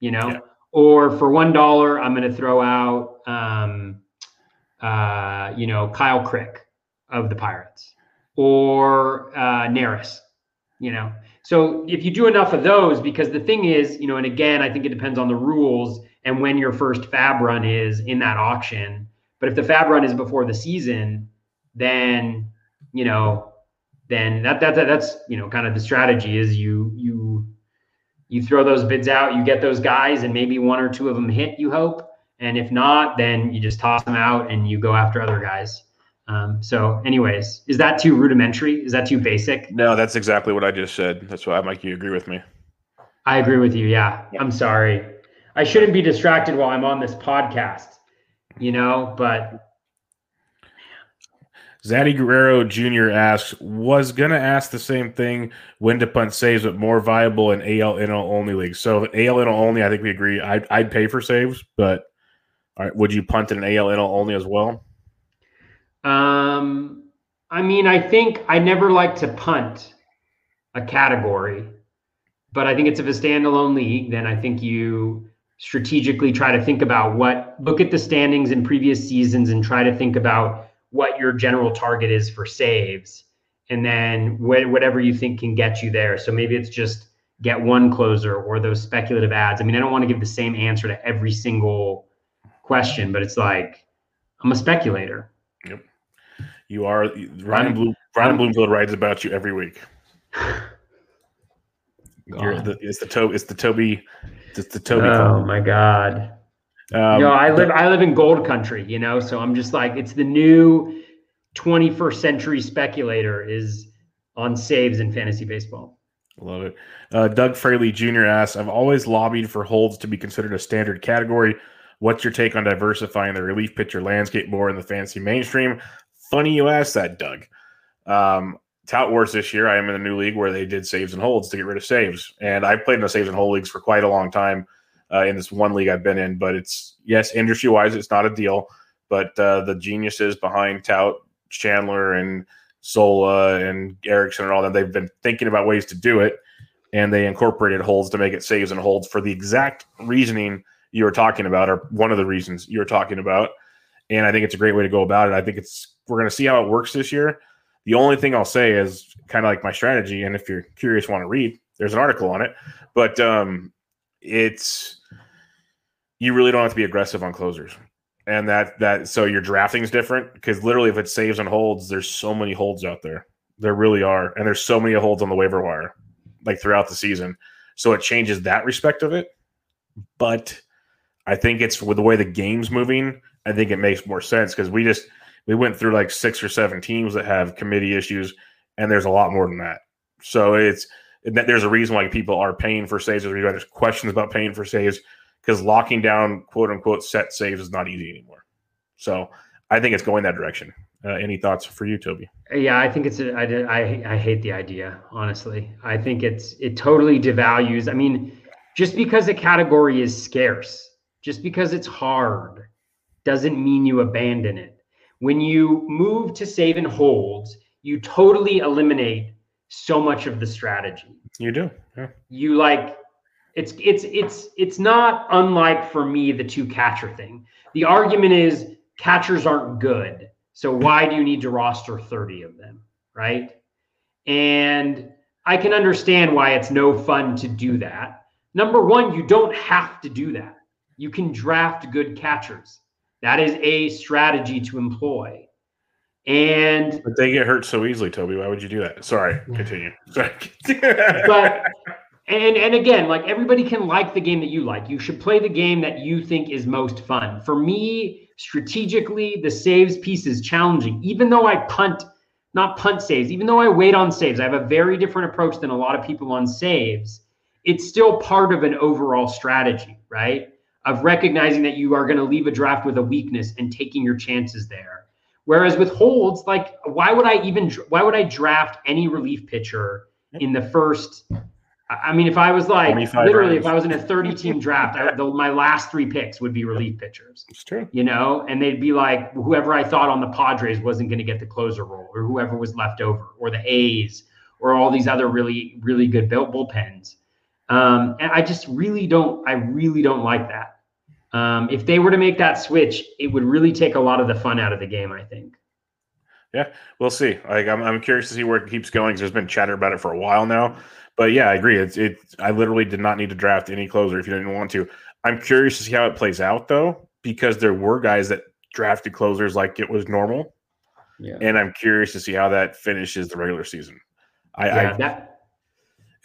you know, yeah. or for one dollar, I'm going to throw out. Um, uh, you know, Kyle Crick of the Pirates or uh, Neris, you know. So if you do enough of those, because the thing is, you know, and again, I think it depends on the rules and when your first FAAB run is in that auction. But if the FAAB run is before the season, then you know, then that, that, that that's you know kind of the strategy is you you you throw those bids out, you get those guys, and maybe one or two of them hit. You hope, and if not, then you just toss them out and you go after other guys. Um, so, anyways, is that too rudimentary? Is that too basic? No, that's exactly what I just said. That's why, Mike, you agree with me. I agree with you. Yeah. yeah. I'm sorry. I shouldn't be distracted while I'm on this podcast, you know, but. Zaddy Guerrero Jr. asks, was going to ask the same thing when to punt saves, but more viable in AL NL only leagues. So, AL NL only, I think we agree. I'd, I'd pay for saves, but would you punt in an AL NL only as well? Um, I mean, I think I never like to punt a category, but I think it's if a standalone league, then I think you strategically try to think about what look at the standings in previous seasons and try to think about what your general target is for saves. And then wh- whatever you think can get you there. So maybe it's just get one closer or those speculative ads. I mean i don't want to give the same answer to every single question but it's like i'm a speculator yep you are Ryan Bloom. Ryan Bloomfield writes about you every week. [LAUGHS] The, it's the Toby. It's the Toby. It's the Toby. Oh my god. Um, know, I live. I live in gold country. You know, so I'm just like it's the new 21st century speculator is on saves in fantasy baseball. Love it. Uh, Doug Fraley Jr. asks, I've always lobbied for holds to be considered a standard category. What's your take on diversifying the relief pitcher landscape more in the fantasy mainstream? Funny you asked that, Doug. Um, Tout Wars this year, I am in a new league where they did saves and holds to get rid of saves. And I've played in the saves and hold leagues for quite a long time uh, in this one league I've been in. But it's, yes, industry wise, it's not a deal. But uh, the geniuses behind Tout, Chandler, and Zola and Erickson and all that, they've been thinking about ways to do it. And they incorporated holds to make it saves and holds for the exact reasoning you were talking about, or one of the reasons you were talking about. And I think it's a great way to go about it. I think it's we're going to see how it works this year. The only thing I'll say is kind of like my strategy. And if you're curious, want to read, there's an article on it. But um, it's you really don't have to be aggressive on closers, and that that so your drafting is different because literally if it saves and holds, there's so many holds out there. There really are, and there's so many holds on the waiver wire, like throughout the season. So it changes that respect of it. But I think it's with the way the game's moving. I think it makes more sense because we just we went through like six or seven teams that have committee issues, and there's a lot more than that. So it's that there's a reason why people are paying for saves. There's questions about paying for saves because locking down quote unquote set saves is not easy anymore. So I think it's going that direction. Uh, any thoughts for you, Toby? Yeah, I think it's. A, I, I I hate the idea. Honestly, I think it's it totally devalues. I mean, just because a category is scarce, just because it's hard, doesn't mean you abandon it when you move to save and hold, you totally eliminate so much of the strategy. You do. Yeah. You like it's it's it's it's not unlike for me the two catcher thing. The argument is catchers aren't good. So why do you need to roster 30 of them, right? And I can understand why it's no fun to do that. Number 1, you don't have to do that. You can draft good catchers. That is a strategy to employ. And but they get hurt so easily, Toby. Why would you do that? Sorry, continue. [LAUGHS] Sorry. but and and again, like everybody can like the game that you like. You should play the game that you think is most fun. For me, strategically, the saves piece is challenging. Even though I punt, not punt saves, even though I wait on saves, I have a very different approach than a lot of people on saves. It's still part of an overall strategy, right? Of recognizing that you are going to leave a draft with a weakness and taking your chances there. Whereas with holds, like why would I even why would I draft any relief pitcher in the first? I mean, if I was like literally, rounds. if I was in a 30 team draft, I, the, my last three picks would be relief pitchers. It's true. You know, and they'd be like whoever I thought on the Padres wasn't going to get the closer role, or whoever was left over, or the A's, or all these other really really good bullpens. Um, and I just really don't, I really don't like that. Um, if they were to make that switch, it would really take a lot of the fun out of the game, I think. Yeah, we'll see. Like I'm, I'm curious to see where it keeps going. There's been chatter about it for a while now, but yeah, I agree. It's it. I literally did not need to draft any closer if you didn't want to. I'm curious to see how it plays out though, because there were guys that drafted closers like it was normal, Yeah. and I'm curious to see how that finishes the regular season. I, yeah, I that,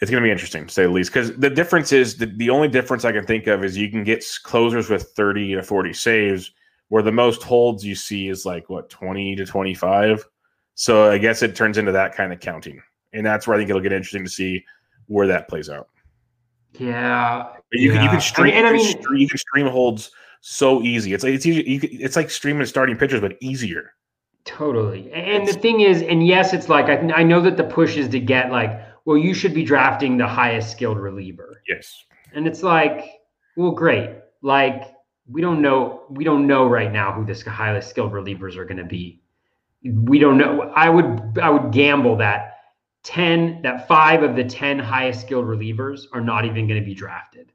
it's going to be interesting to say the least because the difference is the, the only difference I can think of is you can get closers with 30 to 40 saves, where the most holds you see is like what 20 to 25. So I guess it turns into that kind of counting, and that's where I think it'll get interesting to see where that plays out. yeah. But you can you can stream and I you, can mean- stream, you can stream holds so easy. It's like it's easy, you can, it's like streaming starting pitchers, but easier. Totally. And the thing is, and yes, it's like I, I know that the push is to get like, well, you should be drafting the highest skilled reliever. Yes. And it's like, well, great. Like we don't know, we don't know right now who this highest skilled relievers are going to be. We don't know. I would, I would gamble that ten, that five of the ten highest skilled relievers are not even going to be drafted.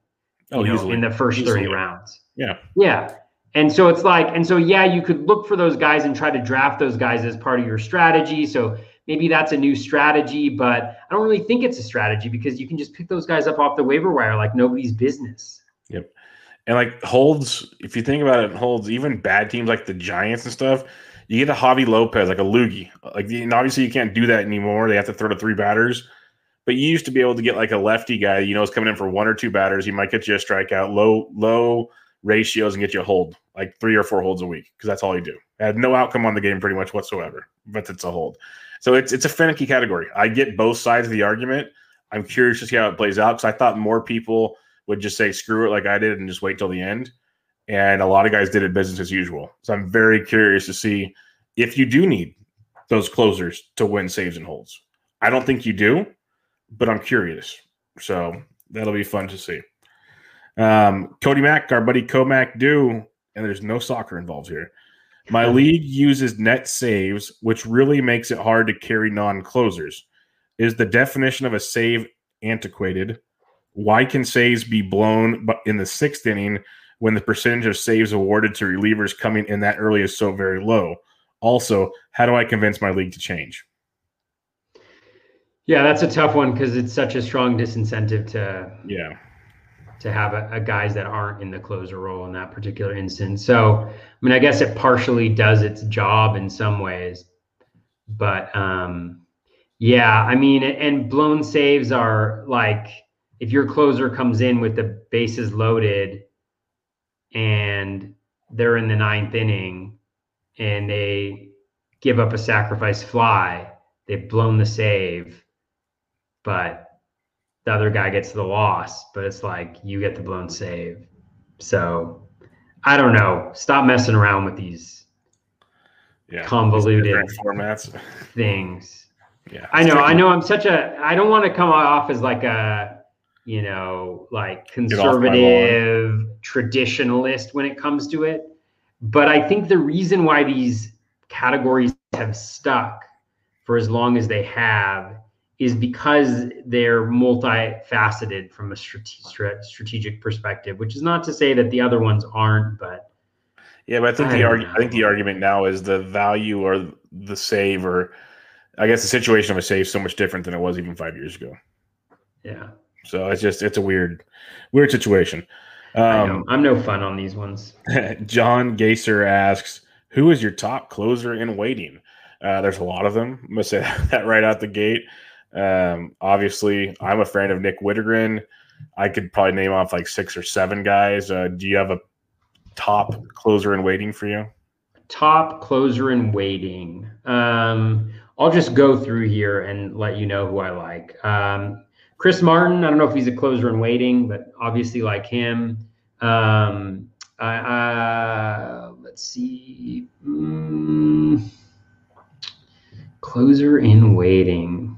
Oh, you know, in the first Easily. 30 rounds. Yeah. Yeah. And so it's like, and so yeah, you could look for those guys and try to draft those guys as part of your strategy. So maybe that's a new strategy, but I don't really think it's a strategy because you can just pick those guys up off the waiver wire like nobody's business. Yep. And like holds, if you think about it, holds even bad teams like the Giants and stuff. You get a Javi Lopez, like a Loogie. Like obviously you can't do that anymore. They have to throw to three batters. But you used to be able to get like a lefty guy, you know, is coming in for one or two batters. He might get you a strikeout, low low ratios, and get you a hold, like three or four holds a week, because that's all you do. Had no outcome on the game pretty much whatsoever, but it's a hold. So it's it's a finicky category. I get both sides of the argument. I'm curious to see how it plays out because I thought more people would just say screw it like I did and just wait till the end. And a lot of guys did it business as usual. So I'm very curious to see if you do need those closers to win saves and holds. I don't think you do, but I'm curious. So that'll be fun to see. Um, Cody Mack, our buddy Comac do, and there's no soccer involved here. My league uses net saves, which really makes it hard to carry non closers. Is the definition of a save antiquated? Why can saves be blown but in the sixth inning when the percentage of saves awarded to relievers coming in that early is so very low? Also, how do I convince my league to change? Yeah, that's a tough one because it's such a strong disincentive to Yeah. To have a, a guys that aren't in the closer role in that particular instance. So, I mean, I guess it partially does its job in some ways, but um, yeah, I mean, and blown saves are like if your closer comes in with the bases loaded and they're in the ninth inning and they give up a sacrifice fly, they've blown the save, but the other guy gets the loss, but it's like you get the blown save. So I don't know. Stop messing around with these Yeah. convoluted formats. things. Yeah. I know, I know I'm such a I don't want to come off as like a you know, like off my lawn. conservative traditionalist when it comes to it. But I think the reason why these categories have stuck for as long as they have is because they're multifaceted from a strate- strategic perspective, which is not to say that the other ones aren't, but Yeah, but I think I the argu- I think the argument now is the value or the save or I guess the situation of a save is so much different than it was even five years ago. yeah. So it's just it's a weird weird situation. I know. Um, I'm no fun on these ones. [LAUGHS] John Gaser asks, "Who is your top closer in waiting?" Uh, there's a lot of them. I'm gonna say [LAUGHS] that right out the gate. Um, obviously, I'm a fan of Nick Wittgren. I could probably name off like six or seven guys. Uh, do you have a top closer in waiting for you? top closer in waiting. Um, I'll just go through here and let you know who I like. Um, Chris Martin, I don't know if he's a closer in waiting, but obviously like him. Um, I, uh, let's see. Mm, closer in waiting.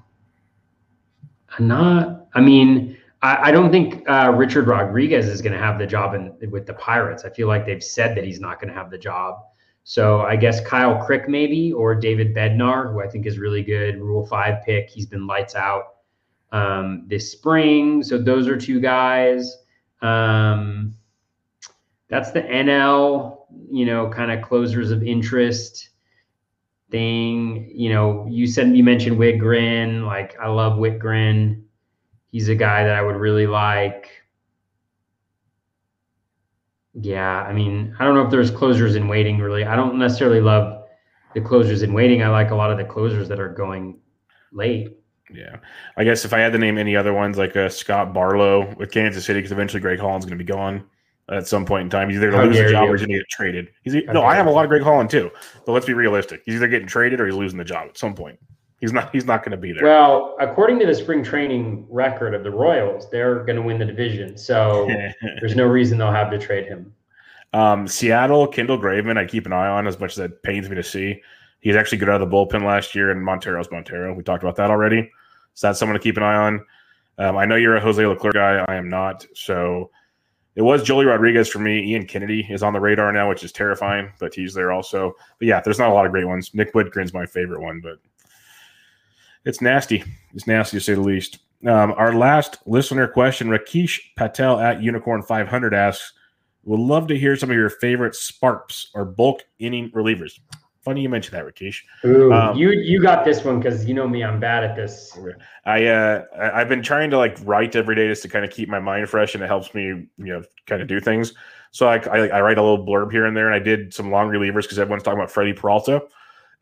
Not, I mean, I, I don't think uh, Richard Rodriguez is going to have the job in, with the Pirates. I feel like they've said that he's not going to have the job. So I guess Kyle Crick maybe or David Bednar, who I think is really good, Rule Five pick. He's been lights out um, this spring. So those are two guys. Um, that's the NL, you know, kind of closers of interest. Thing. You know, you said you mentioned Wittgren. Like I love Wittgren. He's a guy that I would really like. Yeah, I mean, I don't know if there's closers in waiting really. I don't necessarily love the closers in waiting. I like a lot of the closers that are going late. Yeah, I guess if I had to name any other ones, like uh, Scott Barlow with Kansas City, because eventually Greg Holland's going to be gone at some point in time. He's either going to lose his job you. or he's going to get traded. He's no, I have a lot of Greg Holland too, but let's be realistic. He's either getting traded or he's losing the job at some point. He's not. He's not going to be there. Well, according to the spring training record of the Royals, they're going to win the division, so [LAUGHS] there's no reason they'll have to trade him. Um, Seattle, Kendall Graveman, I keep an eye on as much as it pains me to see. He's actually good out of the bullpen last year, and Montero's Montero. We talked about that already. So that's someone to keep an eye on. Um, I know you're a Jose Leclerc guy. I am not. So it was Joely Rodriguez for me. Ian Kennedy is on the radar now, which is terrifying, but he's there also. But yeah, there's not a lot of great ones. Nick Wittgren's my favorite one, but it's nasty. It's nasty to say the least. Um, our last listener question, Rakesh Patel at Unicorn 500 asks, would love to hear some of your favorite sparps or bulk inning relievers. Funny you mentioned that, Rakesh. Ooh, um, you you got this one because you know me, I'm bad at this. I uh I've been trying to like write every day just to kind of keep my mind fresh, and it helps me you know kind of do things. So I, I, I write a little blurb here and there, and I did some long relievers because everyone's talking about Freddie Peralta,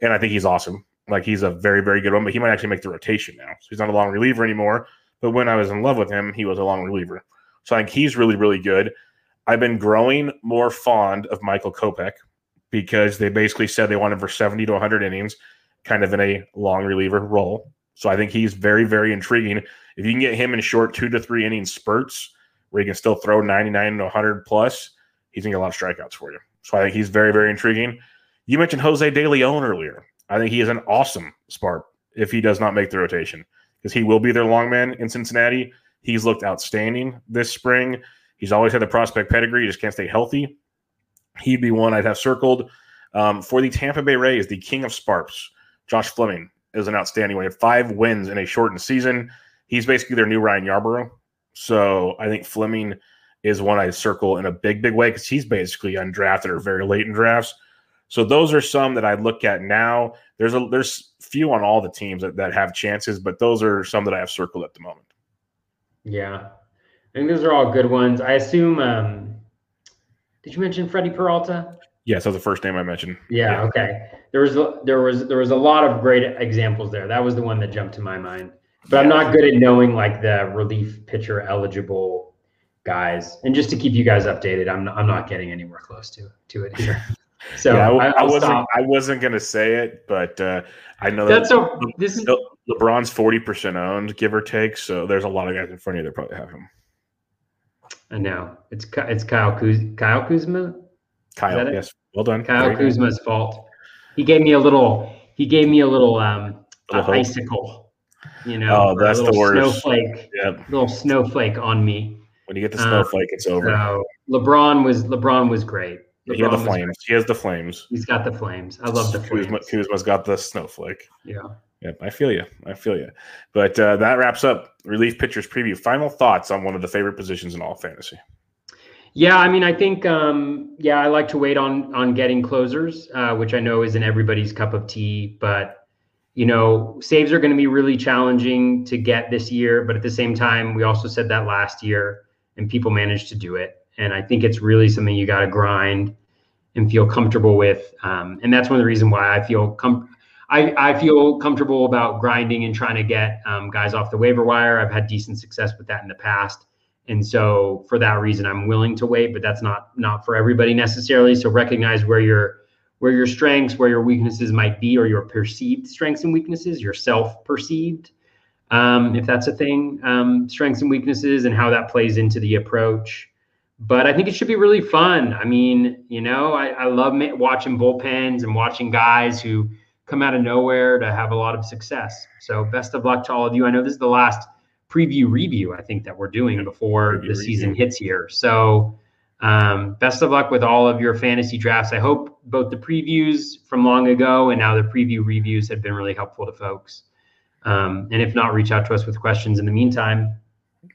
and I think he's awesome. Like he's a very very good one, but he might actually make the rotation now. So he's not a long reliever anymore. But when I was in love with him, he was a long reliever. So I think he's really really good. I've been growing more fond of Michael Kopech because they basically said they want him for 70 to 100 innings, kind of in a long reliever role. So I think he's very, very intriguing. If you can get him in short two to three inning spurts where he can still throw 99 to 100 plus, he's going to get a lot of strikeouts for you. So I think he's very, very intriguing. You mentioned Jose De Leon earlier. I think he is an awesome sparp if he does not make the rotation because he will be their long man in Cincinnati. He's looked outstanding this spring. He's always had the prospect pedigree, he just can't stay healthy. He'd be one I'd have circled. Um, for the Tampa Bay Rays, the king of sparps, Josh Fleming is an outstanding one. Five wins in a shortened season. He's basically their new Ryan Yarbrough. So I think Fleming is one I circle in a big, big way because he's basically undrafted or very late in drafts. So those are some that I look at now. There's a there's few on all the teams that, that have chances, but those are some that I have circled at the moment. Yeah. I think those are all good ones. I assume. Um, did you mention Freddie Peralta? Yes, that was the first name I mentioned. Yeah, yeah. Okay. There was there was there was a lot of great examples there. That was the one that jumped to my mind. But yeah. I'm not good at knowing like the relief pitcher eligible guys. And just to keep you guys updated, I'm I'm not getting anywhere close to to it here. [LAUGHS] So yeah, I, I, wasn't stop. I wasn't gonna say it, but uh, I know that's that so. This is LeBron's forty percent owned, give or take. So there's a lot of guys in front of you that probably have him. I know it's it's Kyle Kuz, Kyle Kuzma. Kyle, yes, well done. Kyle Kuzma's fault. He gave me a little. He gave me a little um a icicle. You know, oh, that's the worst. Snowflake. Yep. Little snowflake on me. When you get the snowflake, um, it's over. So LeBron was LeBron was great. LeBron he had the flames. He has the flames. He's got the flames. I love the flames. Kuzma, Kuzma's got the snowflake. Yeah. Yep, I feel you. I feel you. But uh, that wraps up relief pitchers preview. Final thoughts on one of the favorite positions in all fantasy. Yeah, I mean, I think um, yeah, I like to wait on on getting closers, uh, which I know isn't everybody's cup of tea. But you know, saves are going to be really challenging to get this year. But at the same time, we also said that last year, and people managed to do it. And I think it's really something you got to grind and feel comfortable with. Um, and that's one of the reasons why I feel com- I, I feel comfortable about grinding and trying to get um, guys off the waiver wire. I've had decent success with that in the past. And so for that reason, I'm willing to wait, but that's not not for everybody necessarily. So recognize where your where your strengths, where your weaknesses might be, or your perceived strengths and weaknesses, your self-perceived, um, if that's a thing, um, strengths and weaknesses, and how that plays into the approach. But I think it should be really fun. I mean, you know, I, I love watching bullpens and watching guys who come out of nowhere to have a lot of success. So best of luck to all of you. I know this is the last preview review I think that we're doing before preview the season review. hits here. So um, best of luck with all of your fantasy drafts. I hope both the previews from long ago and now the preview reviews have been really helpful to folks. Um, and if not, reach out to us with questions in the meantime.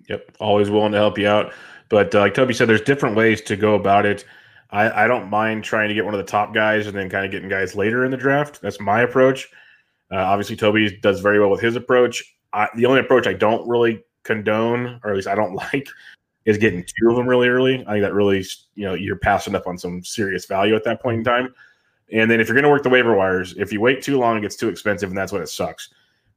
Yep, always willing to help you out. But uh, like Toby said, there's different ways to go about it. I, I don't mind trying to get one of the top guys and then kind of getting guys later in the draft. That's my approach. Uh, obviously, Toby does very well with his approach. I, the only approach I don't really condone, or at least I don't [LAUGHS] like, is getting two of them really early. I think that really, you know, you're passing up on some serious value at that point in time. And then if you're going to work the waiver wires, if you wait too long, it gets too expensive, and that's when it sucks.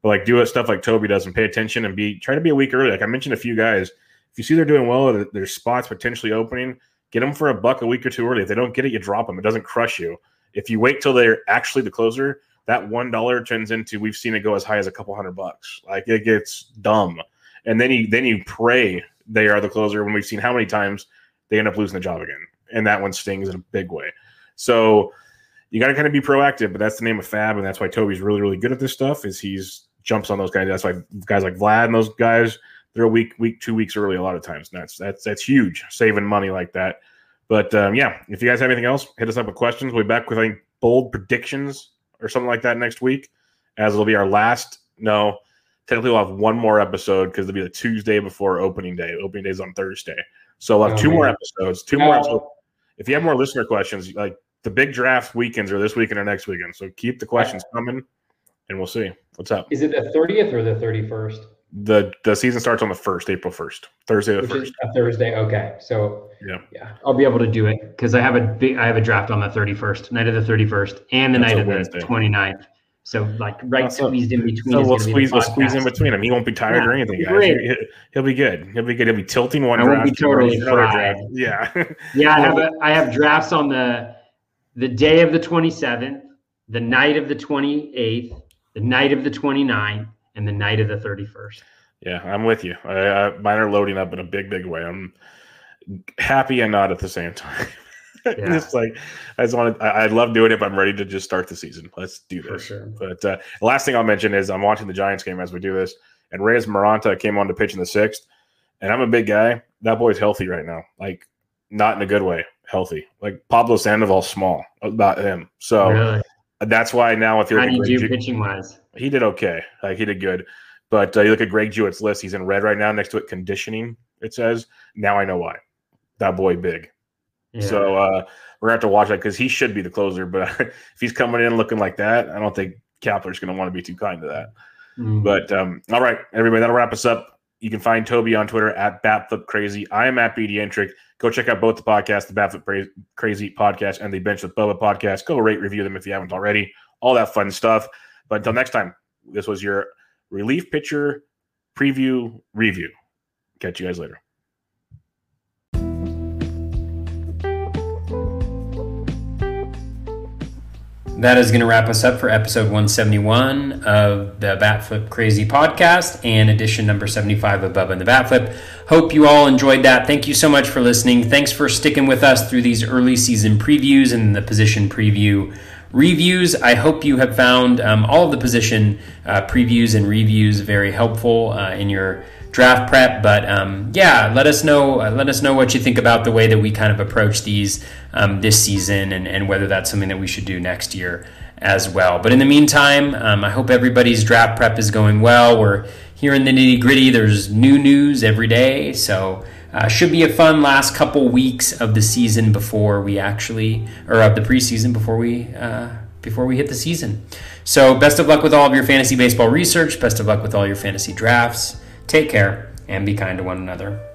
But like do stuff like Toby does and pay attention and be try to be a week early. Like I mentioned a few guys, if you see they're doing well, there's spots potentially opening Get them for a buck a week or two early. If they don't get it, you drop them. It doesn't crush you. If you wait till they're actually the closer, that one dollar turns into we've seen it go as high as a couple hundred bucks. Like it gets dumb. And then you then you pray they are the closer when we've seen how many times they end up losing the job again. And that one stings in a big way. So you got to kind of be proactive, but that's the name of FAAB, and that's why Toby's really, really good at this stuff. Is he's jumps on those guys. That's why guys like Vlad and those guys they're a week, week, two weeks early a lot of times. And that's that's that's huge, saving money like that. But um, yeah, if you guys have anything else, hit us up with questions. We'll be back with I think bold predictions or something like that next week, as it'll be our last. No, technically we'll have one more episode because it'll be the Tuesday before opening day. Opening day is on Thursday, so we'll have oh, two man. more episodes. Two more. Episodes. If you have more listener questions, like the big draft weekends are this weekend or next weekend, so keep the questions coming, and we'll see what's up. Is it the thirtieth or the thirty first? The the season starts on the first, April first, Thursday the first. Thursday. Okay, so yeah, yeah, I'll be able to do it because I have a big, I have a draft on the thirty first, night of the thirty first, and the That's night of Wednesday. the 29th. So like right so, squeezed in between. So we'll squeeze, we'll squeeze in between him. He won't be tired yeah, or anything. Guys. He'll, he'll, be good. He'll be good. He'll be tilting one. I won't be totally fried. Yeah, [LAUGHS] yeah. I have a, [LAUGHS] I have drafts on the the day of the twenty seventh, the night of the twenty eighth, the night of the 29th, and the night of the 31st. Yeah, I'm with you. I, I, mine are loading up in a big, big way. I'm happy and not at the same time. [LAUGHS] Yeah. it's like I just want to. I, I, love doing it, but I'm ready to just start the season. Let's do this. Sure. But uh, the last thing I'll mention is I'm watching the Giants game as we do this, and Reyes Moronta came on to pitch in the sixth, and I'm a big guy. That boy's healthy right now, like not in a good way. Healthy, like Pablo Sandoval, small about him. So really? That's why now if you're how you do pitching wise, he did okay. Like he did good. But uh, you look at Greg Jewett's list; he's in red right now. Next to it, conditioning. It says. Now I know why. That boy big. Yeah. So uh, we're gonna have to watch that because he should be the closer. But [LAUGHS] if he's coming in looking like that, I don't think Kapler's gonna want to be too kind to that. Mm. But um, all right, everybody, that'll wrap us up. You can find Toby on Twitter at BatFlipCrazy. I am at BDentric. Go check out both the podcasts, the Batflip Crazy podcast and the Bench with Bubba podcast. Go rate, review them if you haven't already. All that fun stuff. But until next time, this was your relief pitcher preview review. Catch you guys later. That is going to wrap us up for episode 171 of the Batflip Crazy podcast and edition number 75 of Bubba and the Batflip. Hope you all enjoyed that. Thank you so much for listening. Thanks for sticking with us through these early season previews and the position preview reviews. I hope you have found um, all of the position uh, previews and reviews very helpful uh, in your draft prep. But um, yeah, let us know. Uh, let us know what you think about the way that we kind of approach these um, this season, and, and whether that's something that we should do next year as well. But in the meantime, um, I hope everybody's draft prep is going well. We're here in the nitty gritty. There's new news every day, so. Uh, should be a fun last couple weeks of the season before we actually, or of the preseason before we uh, before we hit the season. So best of luck with all of your fantasy baseball research. Best of luck with all your fantasy drafts. Take care and be kind to one another.